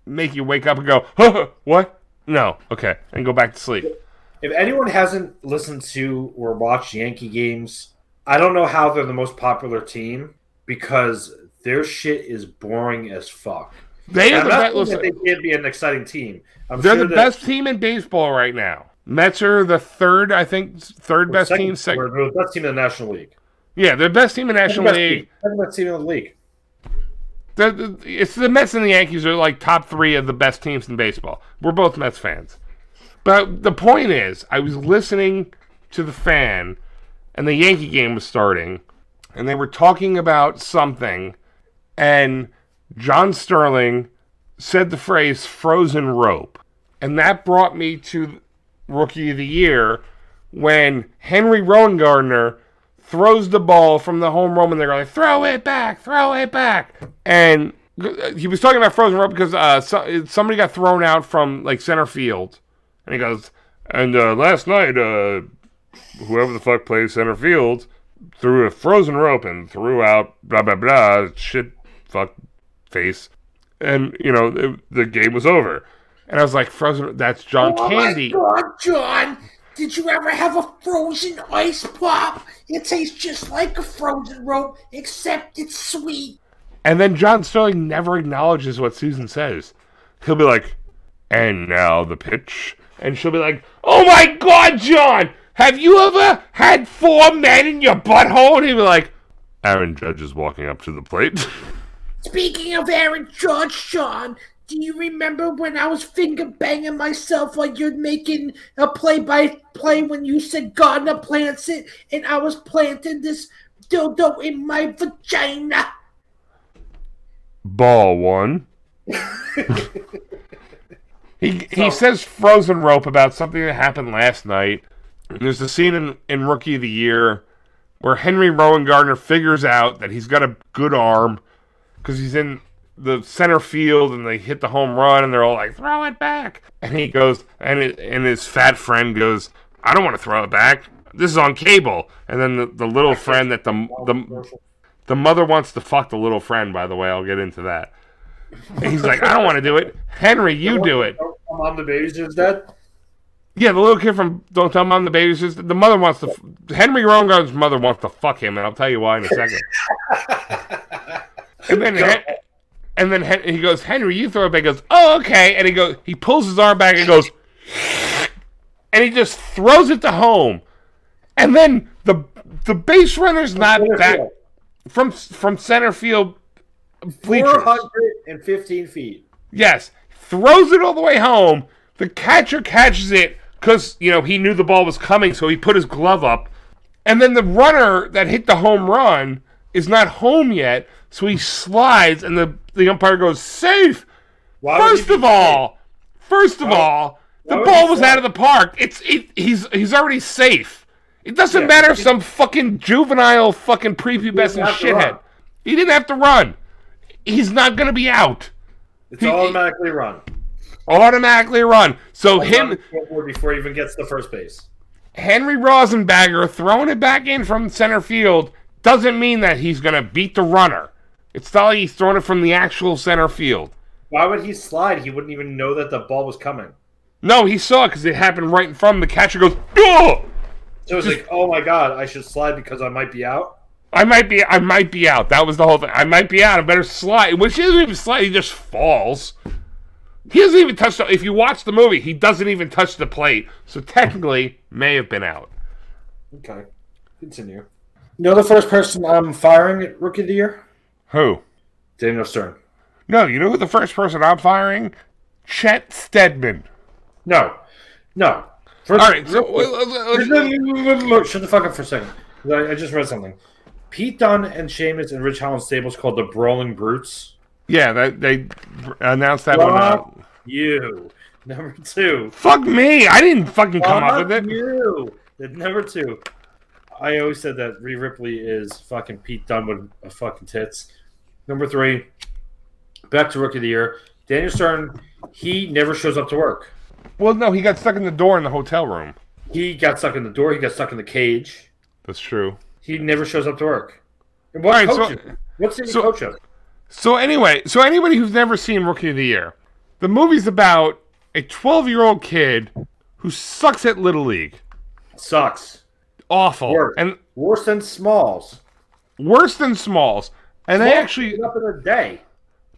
make you wake up and go, [laughs] huh, "What? No, okay," and go back to sleep. If anyone hasn't listened to or watched Yankee games, I don't know how they're the most popular team because their shit is boring as fuck. They are the not best. listen, they can't be an exciting team. I'm They're sure the that- best team in baseball right now. Mets are the third, I think, third best second- team. Sec- we're the best team in the National League. yeah, they're the best team in the National League. second best team in the league. The, the, it's the Mets and the Yankees are like top three of the best teams in baseball. We're both Mets fans. But the point is, I was listening to the fan, and the Yankee game was starting, and they were talking about something, and John Sterling said the phrase frozen rope. And that brought me to Rookie of the Year when Henry Rowengartner throws the ball from the home run and they're like, throw it back, throw it back. And he was talking about frozen rope because uh, so, somebody got thrown out from like center field. And he goes, and uh, last night, uh, whoever the fuck plays center field threw a frozen rope and threw out blah, blah, blah, shit, fuck, face. And, you know, it, the game was over. And I was like, frozen, that's John Oh Candy. my God, John! Did you ever have a frozen ice pop? It tastes just like a frozen rope, except it's sweet. And then John Sterling never acknowledges what Susan says. He'll be like, and now the pitch. And she'll be like, oh my God, John, have you ever had four men in your butthole? And he'll be like, Aaron Judge is walking up to the plate. [laughs] Speaking of Aaron Judge, John, do you remember when I was finger banging myself while you're making a play by play when you said Gardner plants it and I was planting this dildo in my vagina? Ball one. [laughs] he he says frozen rope about something that happened last night. And there's a scene in, in Rookie of the Year where Henry Rowengartner figures out that he's got a good arm because he's in the center field and they hit the home run and they're all like throw it back. And he goes and it, and his fat friend goes I don't want to throw it back. This is on cable. And then the, the little friend that the the the mother wants to fuck the little friend by the way I'll get into that he's like I don't want to do it Henry you do it Don't tell Mom, the babysitter's dead. yeah the little kid from Don't Tell Mom the Baby's just the mother wants to f- Henry Rongard's mother wants to fuck him and I'll tell you why in a second and then [laughs] Hen- and then Hen- he goes, Henry, you throw it back. He goes, oh, okay. And he goes, he pulls his arm back and goes, and he just throws it to home. And then the the base runner's not back from from center field. 415 feet. Yes, throws it all the way home. The catcher catches it because you know he knew the ball was coming, so he put his glove up. And then the runner that hit the home run is not home yet, so he slides, and the the umpire goes safe. Why First of all, first of all, the ball was out of the park. It's it, he's he's already safe. It doesn't Yeah, matter if some fucking juvenile fucking prepubescent shithead. He didn't have to run. He's not gonna be out. It's He- automatically run. Automatically run. So him. Before he even gets to first base. Henry Rosenbagger throwing it back in from center field doesn't mean that he's going to beat the runner. It's not like he's throwing it from the actual center field. Why would he slide? He wouldn't even know that the ball was coming. No, he saw it because it happened right in front of him. The catcher goes, "Oh, So it's like, oh my god, I should slide because I might be out. I might be, I might be out." That was the whole thing. I might be out. I better slide. Which doesn't even slide. He just falls. He doesn't even touch the. If you watch the movie, he doesn't even touch the plate. So technically, may have been out. Okay, continue. You know the first person I'm firing at Rookie of the Year? Who? Daniel Stern. No, you know who the first person I'm firing? Chet Steadman. No, no. First, All right, so Shut the fuck up for a second. I, I just read something. Pete Dunne and Sheamus and Ridge Holland stables called the Brawling Brutes. Yeah, that they announced that one. Out. Uh, you. Number two. Fuck me! I didn't fucking come up with it. you. Number two. I always said that Rhea Ripley is fucking Pete Dunne with a fucking tits. Number three. Back to Rookie of the Year. Daniel Stern. He never shows up to work. Well, no, he got stuck in the door in the hotel room. He got stuck in the door. He got stuck in the cage. That's true. He never shows up to work. And what's All right, so- What's he so- coach of? So anyway, so anybody who's never seen Rookie of the Year, the movie's about a 12-year-old kid who sucks at little league. Sucks. Awful. Worse. And Worse than Smalls. worse than Smalls. And they actually picked it up in a day.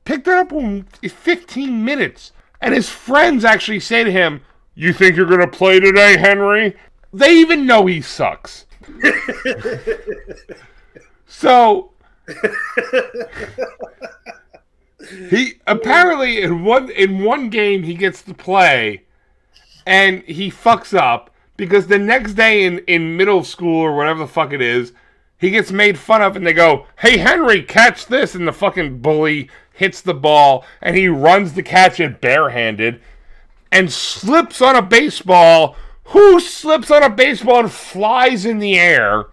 picked it up in 15 minutes. And his friends actually say to him, You think you're going to play today, Henry? They even know he sucks. So he apparently in one in one game he gets to play and he fucks up because the next day in, in middle school or whatever the fuck it is, he gets made fun of and they go, Hey Henry, catch this and the fucking bully hits the ball and he runs to catch it barehanded and slips on a baseball. Who slips on a baseball and flies in the air?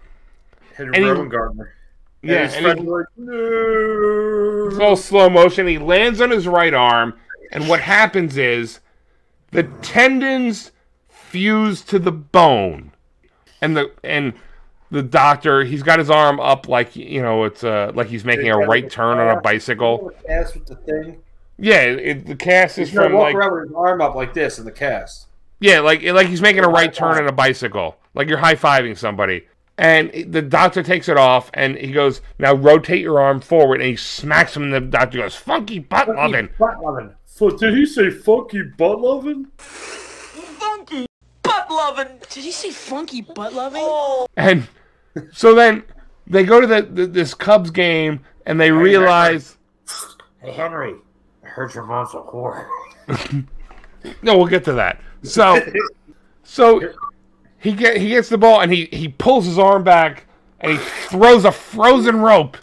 Henry And he- Gardner. And Yeah, and he- like, no. It's all slow motion. He lands on his right arm, and what happens is the tendons fuse to the bone, and the and the doctor he's got his arm up like you know it's uh like he's making a right turn on a bicycle. Cast with the thing. Yeah, it, the cast is He's from like around with his arm up like this in the cast. Yeah like like he's making a right turn on a bicycle like you're high fiving somebody. And the doctor takes it off, and he goes, "Now rotate your arm forward." And he smacks him. And the doctor goes, "Funky butt loving." Butt loving. So, did he say funky butt loving? Funky butt loving. Did he say funky butt loving? [laughs] And so then they go to the, the this Cubs game and they realize Hey Henry, I heard your mom's a whore. [laughs] no, we'll get to that. So so he get he gets the ball and he he pulls his arm back and he throws a frozen rope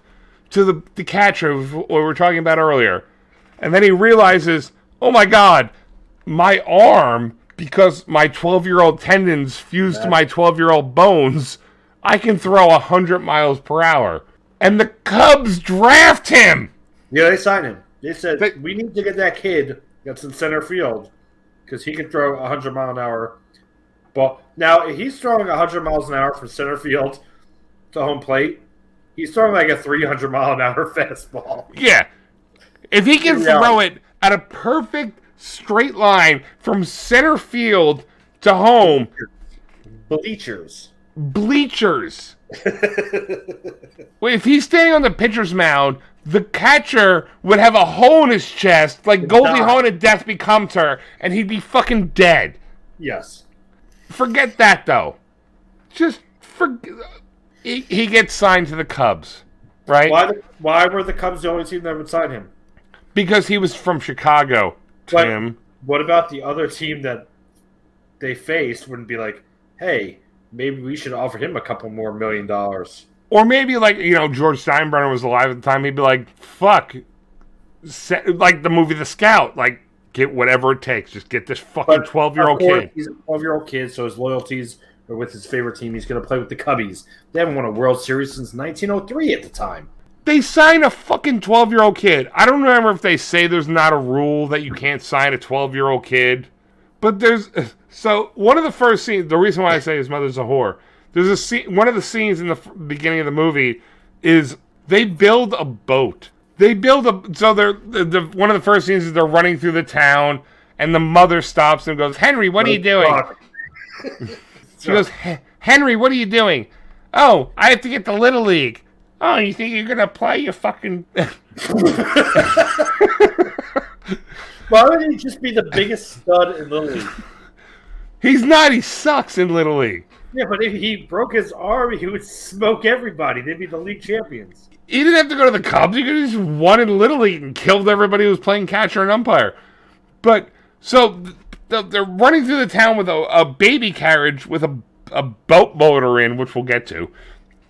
to the the catcher of what we were talking about earlier. And then he realizes, "Oh my god, my arm because my 12-year-old tendons fused to my 12-year-old bones, I can throw 100 miles per hour." And the Cubs draft him. Yeah, they signed him. They said They- we need to get that kid that's in center field because he can throw hundred mile an hour ball. Now if he's throwing hundred miles an hour from center field to home plate. He's throwing like a three hundred mile an hour [laughs] fastball. Yeah. If he can Yeah. throw it at a perfect straight line from center field to home, Bleachers. Bleachers. If he's standing on the pitcher's mound, the catcher would have a hole in his chest, like Goldie. Hawn in Death Becomes Her, and he'd be fucking dead. Yes. Forget that, though. Just for he, he gets signed to the Cubs, right? Why? The, why were the Cubs the only team that would sign him? Because he was from Chicago, But- What about the other team that they faced? Wouldn't be like, hey, maybe we should offer him a couple more million dollars. Or maybe like you know George Steinbrenner was alive at the time. He'd be like, "Fuck," like the movie The Scout. Like, get whatever it takes. Just get this fucking twelve year old kid. He's a twelve-year-old kid, so his loyalties are with his favorite team. He's going to play with the Cubbies. They haven't won a World Series since 1903 at the time. They sign a fucking twelve year old kid. I don't remember if they say there's not a rule that you can't sign a twelve year old kid, but there's so one of the first scenes. The reason why I say his mother's a whore. There's a scene. One of the scenes in the beginning of the movie is they build a boat. They build a so they're the, the one of the first scenes is they're running through the town and the mother stops and goes, "Henry, what are you doing?" [laughs] She goes, "Henry, what are you doing?" "Oh, I have to get to Little League." "Oh, you think you're gonna play? You fucking." [laughs] [laughs] Why would he just be the biggest stud in the league? He's not. He sucks in Little League. Yeah, but if he broke his arm, he would smoke everybody. They'd be the league champions. He didn't have to go to the Cubs. He could have just won in Little League and killed everybody who was playing catcher and umpire. But so th- th- they're running through the town with a, a baby carriage with a, a boat motor in, which we'll get to.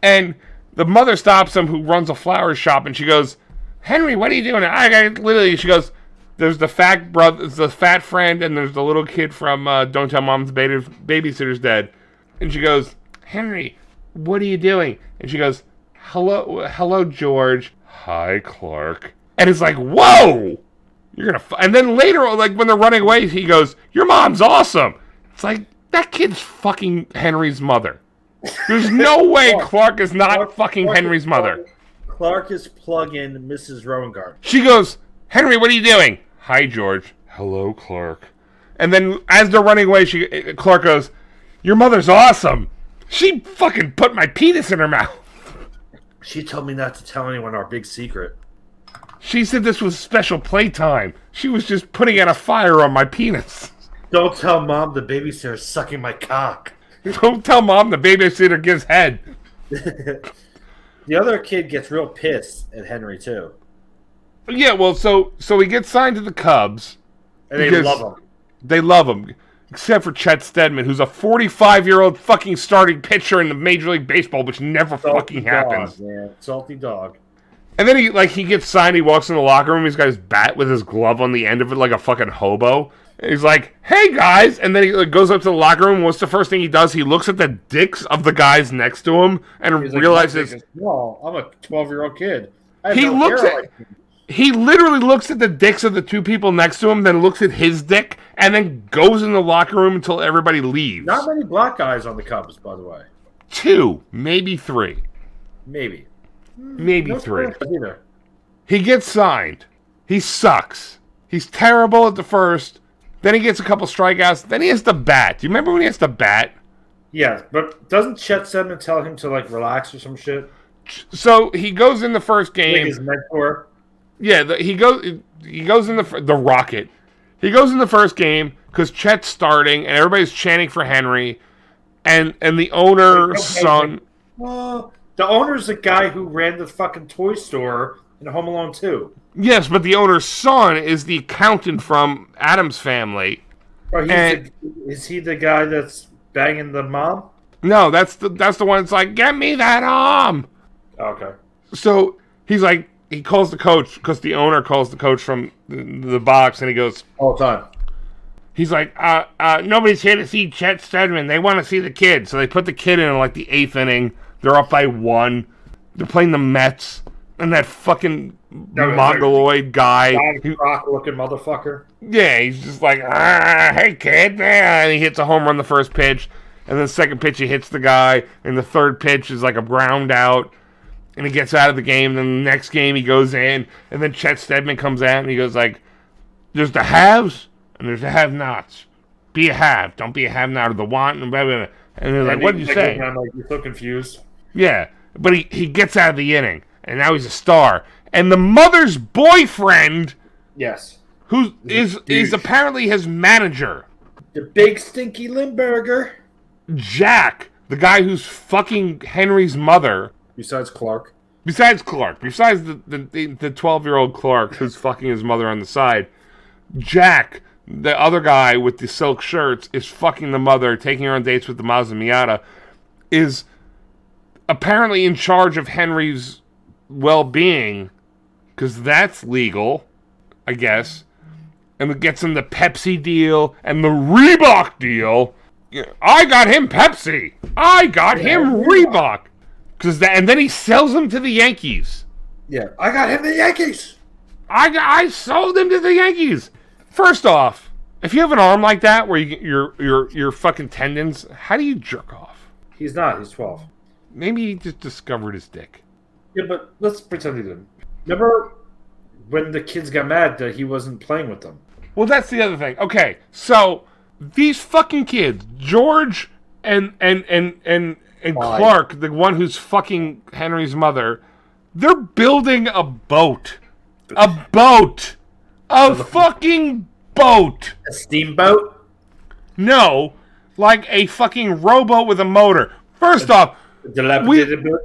And the mother stops him, who runs a flower shop, and she goes, "Henry, what are you doing?" I, I literally, she goes, "There's the fat brother, the fat friend, and there's the little kid from uh, Don't Tell Mom's Baby- Babysitter's Dead." And she goes, "Henry, what are you doing?" And she goes, "Hello, hello, George. Hi, Clark." And it's like, "Whoa!" You're gonna. F-. And then later, like when they're running away, he goes, "Your mom's awesome." It's like that kid's fucking Henry's mother. There's no [laughs] way Clark is not fucking Clark Henry's mother. Clark is plug-in Mrs. Rowengard. She goes, Henry, what are you doing? Hi, George. Hello, Clark. And then as they're running away, she Clark goes, Your mother's awesome. She fucking put my penis in her mouth. She told me not to tell anyone our big secret. She said this was special playtime. She was just putting out a fire on my penis. Don't tell mom the babysitter's sucking my cock. [laughs] Don't tell mom the babysitter gives head. [laughs] The other kid gets real pissed at Henry too, Yeah, well, so so he gets signed to the Cubs. and they love him. They love him, except for Chet Steadman, who's a 45 year old fucking starting pitcher in the Major League Baseball, which never fucking happens. man. Salty dog. And then he like he gets signed. He walks in the locker room. He's got his bat with his glove on the end of it, like a fucking hobo. And he's like, "Hey guys!" And then he like, goes up to the locker room. What's the first thing he does? He looks at the dicks of the guys next to him and He's like, realizes "No, I'm a 12 year old kid." I have he no looks hair at like you." He literally looks at the dicks of the two people next to him, then looks at his dick, and then goes in the locker room until everybody leaves. Not many black guys on the Cubs, by the way. Two, maybe three, Maybe. maybe No three. Either. He gets signed. He sucks. He's terrible at the first. Then he gets a couple strikeouts. Then he has to bat. Do you remember when he has to bat? Yeah, but doesn't Chet Steadman tell him to like relax or some shit? So he goes in the first Like game. his mentor. Yeah, the, he goes. He goes in the the Rocket. He goes in the first game because Chet's starting and everybody's chanting for Henry, and and the owner's son. Uh, the owner's the guy who ran the fucking toy store in Home Alone 2. Yes, but the owner's son is the accountant from Addams family. He's And- the, is he the guy that's banging the mom? No, that's the that's the one that's like, get me that arm. Okay. So he's like, he calls the coach because the owner calls the coach from the, box, and he goes, All the time. he's like, uh, uh, nobody's here to see Chet Steadman. They want to see the kid. So they put the kid in like the eighth inning. They're up by one. They're playing the Mets, and that fucking No, mongoloid guy. Croc looking motherfucker. yeah, he's just like, ah, hey kid, and he hits a home run the first pitch, and then the second pitch he hits the guy, and the third pitch is like a ground out, and he gets out of the game. Then the next game he goes in, and then Chet Steadman comes out and he goes like, "There's the haves and there's the have-nots. Be a have, don't be a have-not or the want." And blah, blah, blah. And they're like, "What did you say?" I'm like, you're so confused. Yeah, but he he gets out of the inning, and now he's a star. And the mother's boyfriend, Yes. who is is apparently his manager. The big stinky Limburger. Jack, the guy who's fucking Henry's mother, Besides Clark. besides Clark, besides the the the twelve year old Clark who's fucking his mother on the side, Jack, the other guy with the silk shirts, is fucking the mother, taking her on dates with the Mazda Miata, is apparently in charge of Henry's well being, because that's legal, I guess. And it gets him the Pepsi deal and the Reebok deal. I got him Pepsi. I got him Reebok. Cause that, and then he sells them to the Yankees. Yeah. I got him the Yankees. I got, I sold him to the Yankees. First off, if you have an arm like that where you get your your your fucking tendons, how do you jerk off? He's not. He's 12. Maybe he just discovered his dick. Yeah, but let's pretend he didn't. Remember when the kids got mad that he wasn't playing with them? Well, that's the other thing. Okay, so these fucking kids, George and and and and and? Clark, the one who's fucking Henry's mother, they're building a boat, a boat, a fucking boat. A steamboat? No, like a fucking rowboat with a motor. First off, boat?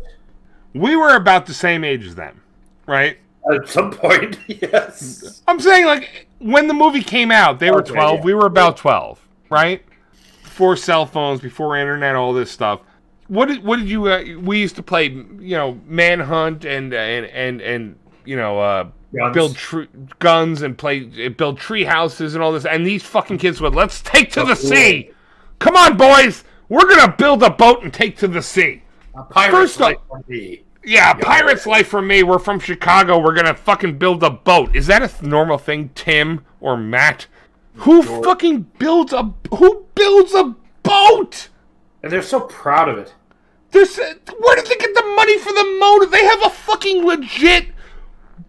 we were about the same age as them, right? At some point, [laughs] yes. I'm saying like when the movie came out, they were Okay, 12, yeah. we were about 12, right? Before cell phones, before internet, all this stuff. What did what did you? Uh, we used to play, you know, manhunt and and and and you know, uh, Guns. build tr- guns and play build tree houses and all this. And these fucking kids would let's take to the sea. Come on, boys, we're gonna build a boat and take to the sea. A pirate's First life me. Yeah, pirate's life for me. We're from Chicago. We're gonna fucking build a boat. Is that a normal thing, Tim or Matt? Who fucking builds a who builds a boat? And they're so proud of it. This where did they get the money for the motor? They have a fucking legit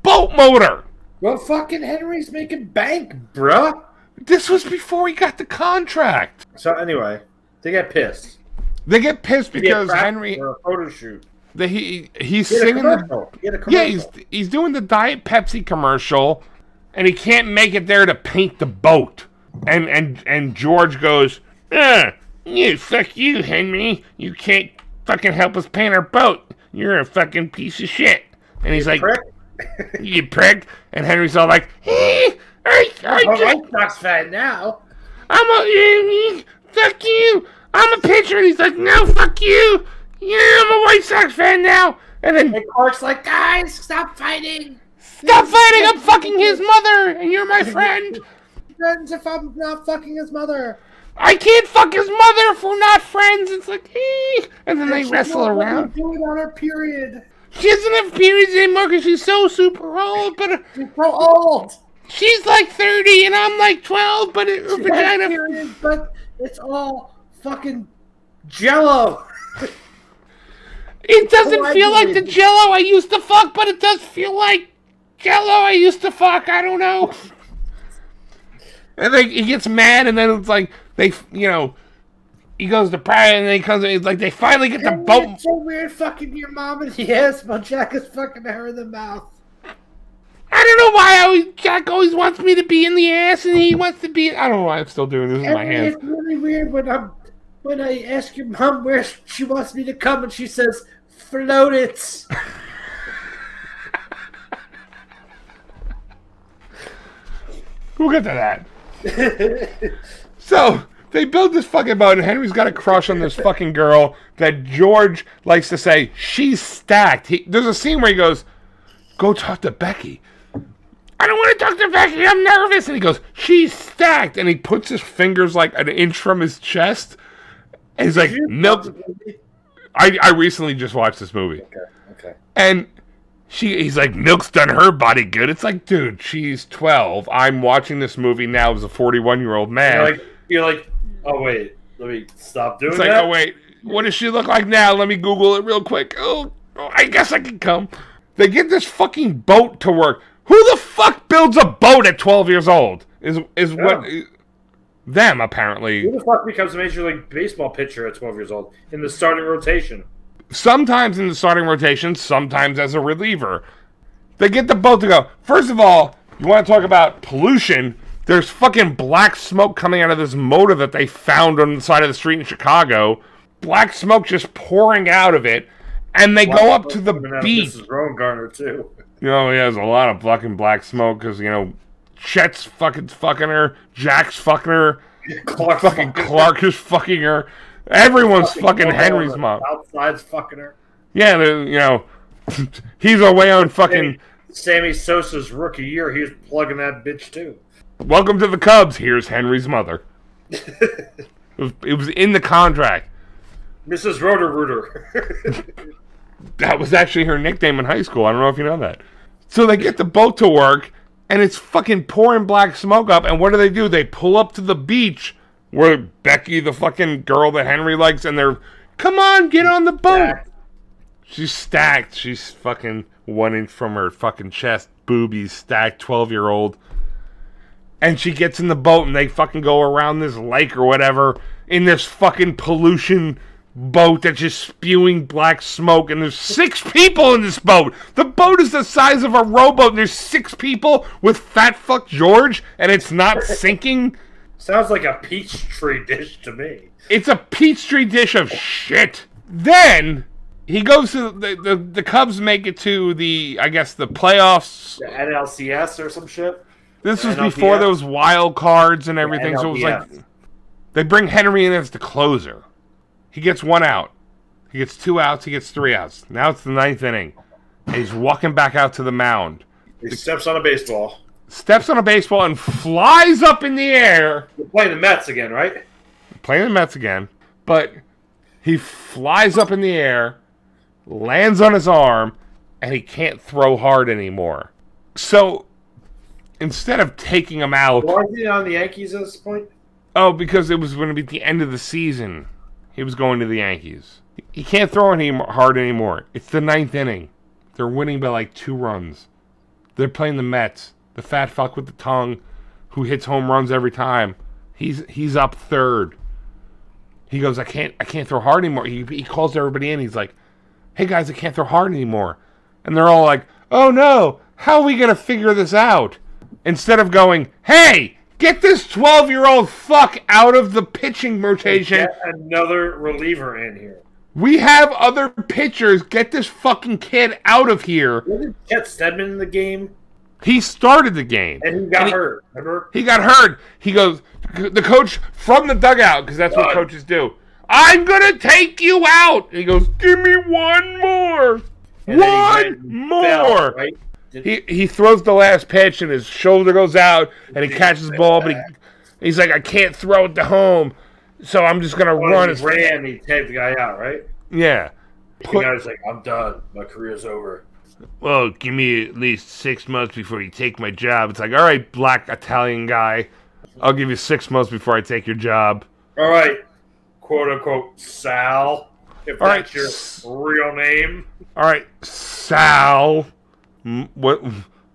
boat motor. Well, fucking Henry's making bank, bruh. This was before he got the contract. So anyway, they get pissed. They get pissed because practice Henry for a photo shoot. the, he he's He had a singing the commercial. He a Yeah, he's he's doing the Diet Pepsi commercial, and he can't make it there to paint the boat. And and and George goes, "Ah, you fuck you, Henry. You can't fucking help us paint our boat. You're a fucking piece of shit." And he's like, Prick. [laughs] "You prick." And Henry's all like, "Hey, I, I I'm a White Sox fan now. I'm a fuck you. I'm a pitcher." And he's like, "No, fuck you. Yeah, I'm a White Sox fan now." And then And Clark's like, guys, stop fighting. Stop fighting! I'm fucking his mother, and you're my friend. [laughs] Friends, if I'm not fucking his mother. I can't fuck his mother if we're not friends. It's like, eh. and then they wrestle won't let me around. Do it on her period. She doesn't have periods anymore because she's so super old. But [laughs] She's so old. she's like 30, and I'm like 12. But it, her She vagina. periods, but it's all fucking jello. [laughs] It doesn't Oh, feel like the Jello I used to fuck, but it does feel like Jello I used to fuck. I don't know. [laughs] And then he gets mad, and then it's like they, you know, he goes to pray, and then he comes, and it's like they finally get the boat. It's so weird fucking your mom and [laughs] yes, but Jack is fucking her in the mouth. I don't know why I always, Jack always wants me to be in the ass, and he wants to be. I don't know why I'm still doing this with my And hands. it's really weird when I'm when I ask your mom where she wants me to come and she says float it. [laughs] We'll get to that. [laughs] so they build this fucking boat, and Henry's got a crush on this fucking girl that George likes to say she's stacked. He, there's a scene where he goes, "Go talk to Becky." I don't want to talk to Becky. I'm nervous. And he goes, "She's stacked," and he puts his fingers like an inch from his chest. And he's like, "Milk." I I recently just watched this movie. Okay, okay. And she, he's like, Milk's done her body good. It's like, dude, she's 12. I'm watching this movie now as a 41 year old man. You're like you're like, oh wait, let me stop doing it's like, that. oh, wait, what does she look like now? Let me Google it real quick. Oh, oh, I guess I can come. They get this fucking boat to work. Who the fuck builds a boat at 12 years old? Is is what them apparently. Who the fuck becomes a major league baseball pitcher at 12 years old in the starting rotation? Sometimes in the starting rotation, sometimes as a reliever. They get the boat to go. First of all, you want to talk about pollution? There's fucking black smoke coming out of this motor that they found on the side of the street in Chicago. Black smoke just pouring out of it. And they go up to the Coming out of beach. Rowengartner too. You know, he has a lot of fucking black smoke because, you know, Chet's fucking fucking her. Jack's fucking her. [laughs] Clark Fucking Clark is fucking her. Everyone's fucking Henry's mom. Outside's fucking her. Yeah, you know, [laughs] he's away on fucking. Sammy Sosa's rookie year, he was plugging that bitch too. Welcome to the Cubs. Here's Henry's mother. [laughs] it, was, it was in the contract. Mrs. Rotor Rooter. [laughs] That was actually her nickname in high school. I don't know if you know that. So they get the boat to work, and it's fucking pouring black smoke up. And what do they do? They pull up to the beach where Becky, the fucking girl that Henry likes, and they're, come on, get on the boat. Stacked. She's stacked. She's fucking one inch from her fucking chest, boobies stacked, 12 year old. And she gets in the boat and they fucking go around this lake or whatever in this fucking pollution boat that's just spewing black smoke. And there's six people in this boat. The boat is the size of a rowboat and there's six people with fat fuck George and it's not [laughs] sinking. Sounds like a petri dish to me. It's a Petri dish of shit. Then he goes to the, the the Cubs make it to the I guess the playoffs. The NLCS or some shit. This was before those wild cards and everything. So it was like they bring Henry in as the closer. He gets one out. He gets two outs. He gets three outs. Now it's the ninth inning. And he's walking back out to the mound. He steps on a baseball. Steps on a baseball and flies up in the air. We're playing the Mets again, right? Playing the Mets again. But he flies up in the air, lands on his arm, and he can't throw hard anymore. So instead of taking him out. Why is he on the Yankees at this point? Oh, because it was going to be the end of the season. He was going to the Yankees. He can't throw any hard anymore. It's the ninth inning. They're winning by like two runs. They're playing the Mets. The fat fuck with the tongue, who hits home runs every time. He's he's up third. He goes, I can't I can't throw hard anymore. He he calls everybody in. He's like, Hey guys, I can't throw hard anymore. And they're all like, Oh no, how are we gonna figure this out? Instead of going, Hey, get this twelve year old fuck out of the pitching rotation. Get another reliever in here. We have other pitchers. Get this fucking kid out of here. Chet Steadman in the game? He started the game. And he got And he- hurt. Remember? He got hurt. He goes, the coach from the dugout, because that's what coaches do. I'm going to take you out. And he goes, give me one more. And one more. fell, right? He, he throws the last pitch and his shoulder goes out and he catches the ball, but he, he's like, I can't throw it to home. So I'm just going to When run he ran, he tagged the guy out, right? Yeah. The guy's like, I'm done. My career's over. Well, give me at least six months before you take my job. It's like, all right, black Italian guy, I'll give you six months before I take your job. All right, quote unquote, Sal, if All right, that's your real name. All right, Sal, M- what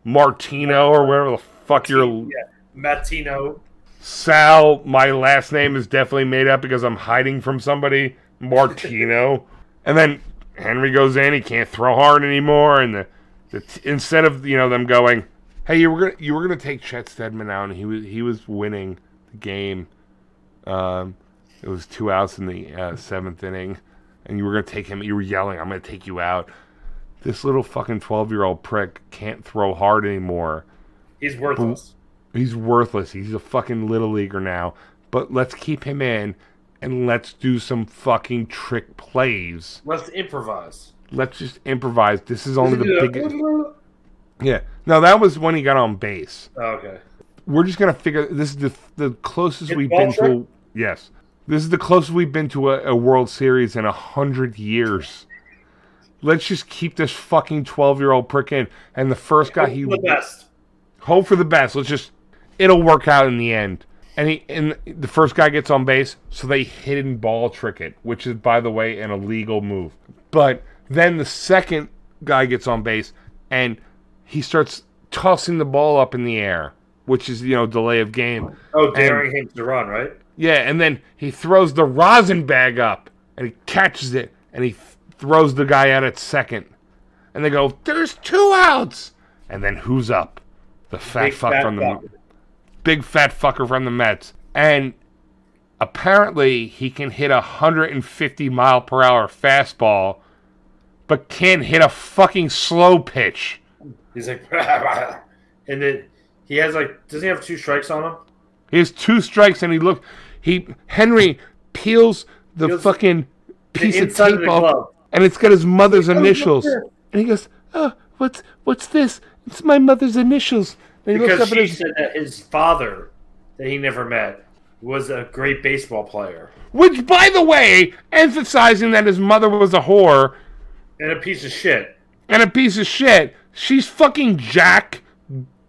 Martino or whatever the fuck your Yeah, Matino. Sal. My last name is definitely made up because I'm hiding from somebody. Martino, [laughs] and then Henry goes in. He can't throw hard anymore, and the, the t- instead of you know them going, hey, you were gonna you were gonna take Chet Steadman out, and he was he was winning the game. Um, it was two outs in the uh, seventh inning, and you were gonna take him. You were yelling, "I'm gonna take you out." This little fucking twelve year old prick can't throw hard anymore. He's worthless. He's worthless. He's a fucking little leaguer now. But let's keep him in, and let's do some fucking trick plays. Let's improvise. Let's just improvise. This is only the biggest. Yeah. No, that was when he got on base. Oh, okay. we're just gonna figure this is the the closest Hit we've been to trick? a, yes this is the closest we've been to a, a world series in a hundred years let's just keep this fucking 12 year old prick in and the first guy he the best. hope for the best let's just it'll work out in the end and he and the first guy gets on base so they hidden ball trick it which is by the way an illegal move but then the second guy gets on base and he starts tossing the ball up in the air which is you know delay of game Oh, daring him to run, right? yeah, and then he throws the rosin bag up and he catches it and he th- throws the guy out at second. And they go, "There's two outs." And then who's up? The fat Big fuck fat from the fuck. Big fat fucker from the Mets. And apparently he can hit a 150 mile per hour fastball, but can't hit a fucking slow pitch. He's like, [laughs] and then he has like, does he have two strikes on him? He has two strikes and he look he Henry peels the Peels fucking piece of of tape the off glove. and it's got his mother's initials. And he goes, Oh, what's what's this? It's my mother's initials. And he Because she his said that his father, that he never met, was a great baseball player which by the way, emphasizing that his mother was a whore and a piece of shit. and a piece of shit. She's fucking Jack,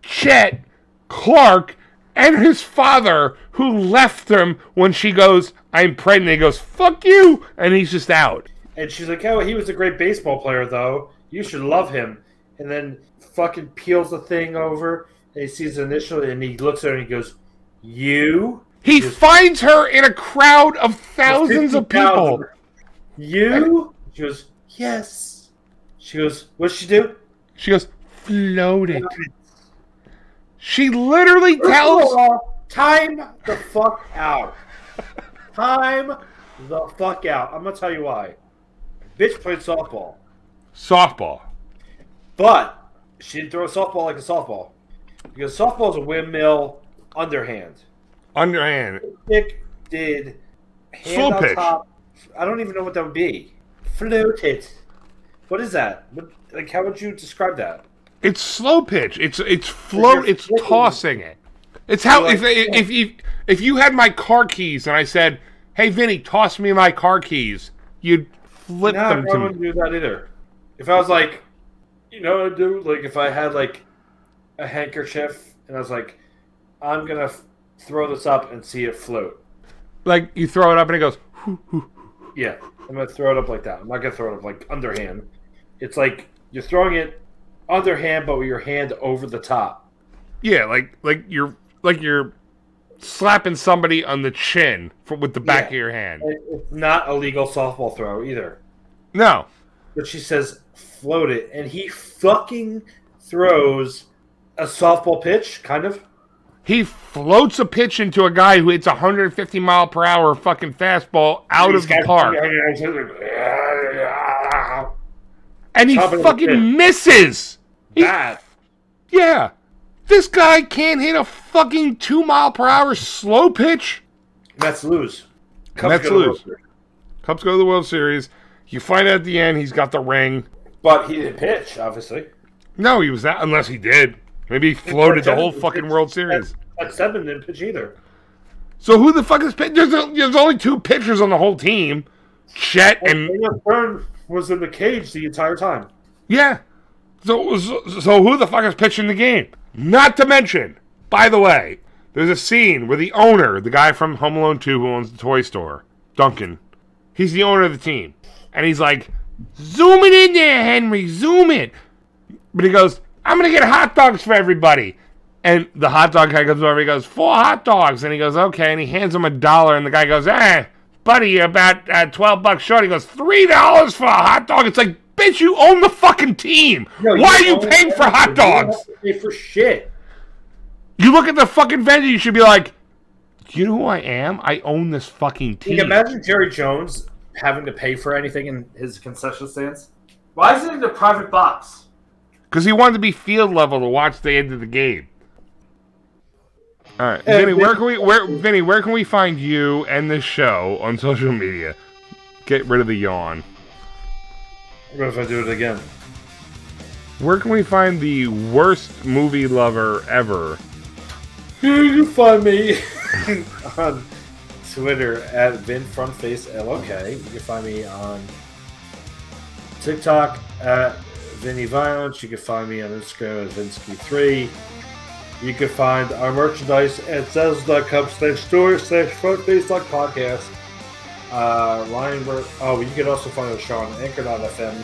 Chet, Clark, and his father who left him when she goes, I'm pregnant. He goes, fuck you. And he's just out. And she's like, oh, he was a great baseball player, though. You should love him. And then fucking peels the thing over, he sees the initial, and he looks at her and he goes, You? He finds her in a crowd of thousands of 50,000. people. You? She goes, Yes. She goes, What'd she do? She goes, floated. She literally tells. Time the fuck out. Time the fuck out. I'm gonna tell you why. Bitch played softball, Softball. but she didn't throw a softball like a softball because softball is a windmill underhand. Underhand. Dick did hand Slow on pitch. top. I don't even know what that would be. Floated. What is that? What, like, how would you describe that? It's slow pitch. It's it's float. It's tossing it. It's how Like- if if you if you had my car keys and I said, "Hey, Vinnie, toss me my car keys," you'd flip No, I them to probably me. wouldn't do that either. If I was like, you know, what I'd do like if I had like a handkerchief and I was like, I'm gonna f- throw this up and see it float. Like you throw it up and it goes. Yeah, I'm gonna throw it up like that. I'm not gonna throw it up like underhand. It's like you're throwing it underhand, but with your hand over the top. Yeah, like like you're like you're slapping somebody on the chin for, with the back Yeah. of your hand. It's not a legal softball throw either. No, But she says float it, and he fucking throws a softball pitch, kind of. he floats a pitch into a guy who hits a 150 mile per hour fucking fastball out of the park, and he Top of the fucking misses. He- Bad. yeah, this guy can't hit a fucking two mile per hour slow pitch. Mets lose. Cubs Mets go to the World lose. Cubs go to the World Series. You find out at the end he's got the ring. But he didn't pitch, obviously. No, he was that unless he did. Maybe he floated the whole fucking World Series. At seven didn't pitch either. So who the fuck is pitch? There's, there's only two pitchers on the whole team. Chet and Daniel Byrne was in the cage the entire time. yeah. So, so so who the fuck is pitching the game? Not to mention, by the way, there's a scene where the owner, the guy from Home Alone 2 who owns the toy store, Duncan, he's the owner of the team, and he's like, "Zoom it in there, Henry, zoom it." But he goes, "I'm gonna get hot dogs for everybody." And the hot dog guy comes over. He goes, four hot dogs. And he goes, okay. And he hands him a dollar. And the guy goes, eh, buddy, you're about uh, 12 bucks short. He goes, $3 for a hot dog. It's like, bitch, you own the fucking team. Why are you paying for hot to- you don't dogs? Pay for shit. You look at the fucking vendor, you should be like, do you know who I am? I own this fucking Can team. you imagine Jerry Jones having to pay for anything in his concession stands? Why is it in a private box? Because he wanted to be field level to watch the end of the game. All right, Hey, Vinnie, where can we where Vinnie, where can we find you and this show on social media? Get rid of the yawn. What if I do it again? Where can we find the worst movie lover ever? [laughs] You can find me [laughs] on Twitter at VinFrontFaceLOK. You can find me on TikTok at Vinny Violence. You can find me on Instagram at Vinsky3. You can find our merchandise at Zels.com slash store slash frontface podcast. Uh, Ryan, oh, you can also find us show on Anchor.fm,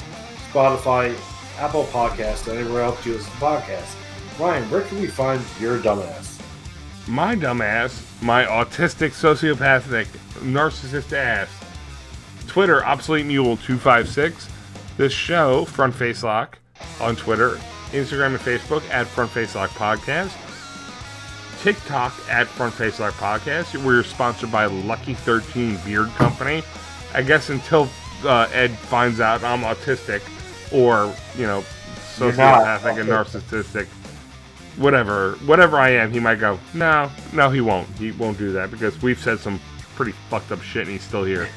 Spotify, Apple Podcast, and anywhere else you listen to podcasts. Ryan, where can we find your dumbass? My dumbass, my autistic, sociopathic, narcissist ass. Twitter, obsolete mule two five six. This show, Front Face Lock, on Twitter, Instagram, and Facebook at Front Face Lock Podcast. TikTok at Front Face Lock Podcast. We're sponsored by Lucky Thirteen Beard Company. I guess until uh, Ed finds out I'm autistic, or you know, sociopathic and narcissistic whatever whatever I am, he might go, no, no, he won't. He won't do that because we've said some pretty fucked up shit and he's still here.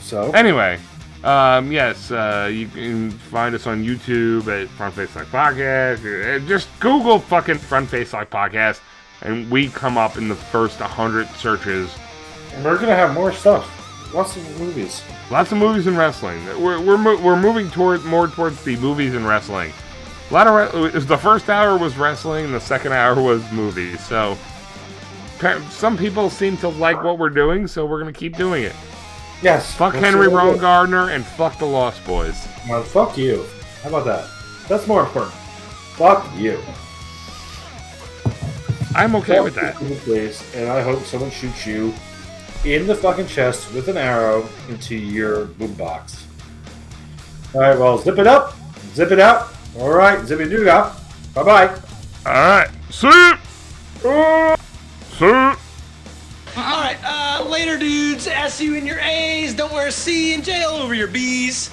So, Anyway, um, yes, uh, you can find us on YouTube at Front Face Lock Podcast. Uh, Just Google fucking Front Face Lock Podcast, and we come up in the first 100 searches. And we're gonna have more stuff. Lots of movies. Lots of movies and wrestling. We're, we're, we're moving toward more towards the movies and wrestling. A lot of re- the first hour was wrestling, and the second hour was movies. So some people seem to like what we're doing, so we're gonna keep doing it. Yes. Fuck Henry Rowan. Gardner and fuck the Lost Boys. Well, fuck you. How about that? That's more important. Fuck you. I'm okay with that. Fuck you, Please, and I hope someone shoots you in the fucking chest with an arrow into your boob box. All right, well, zip it up, zip it out. All right, zip it do up. Bye bye. All right, see, see. All right, uh, later, dudes. S you in your A's. Don't wear a C in jail over your B's.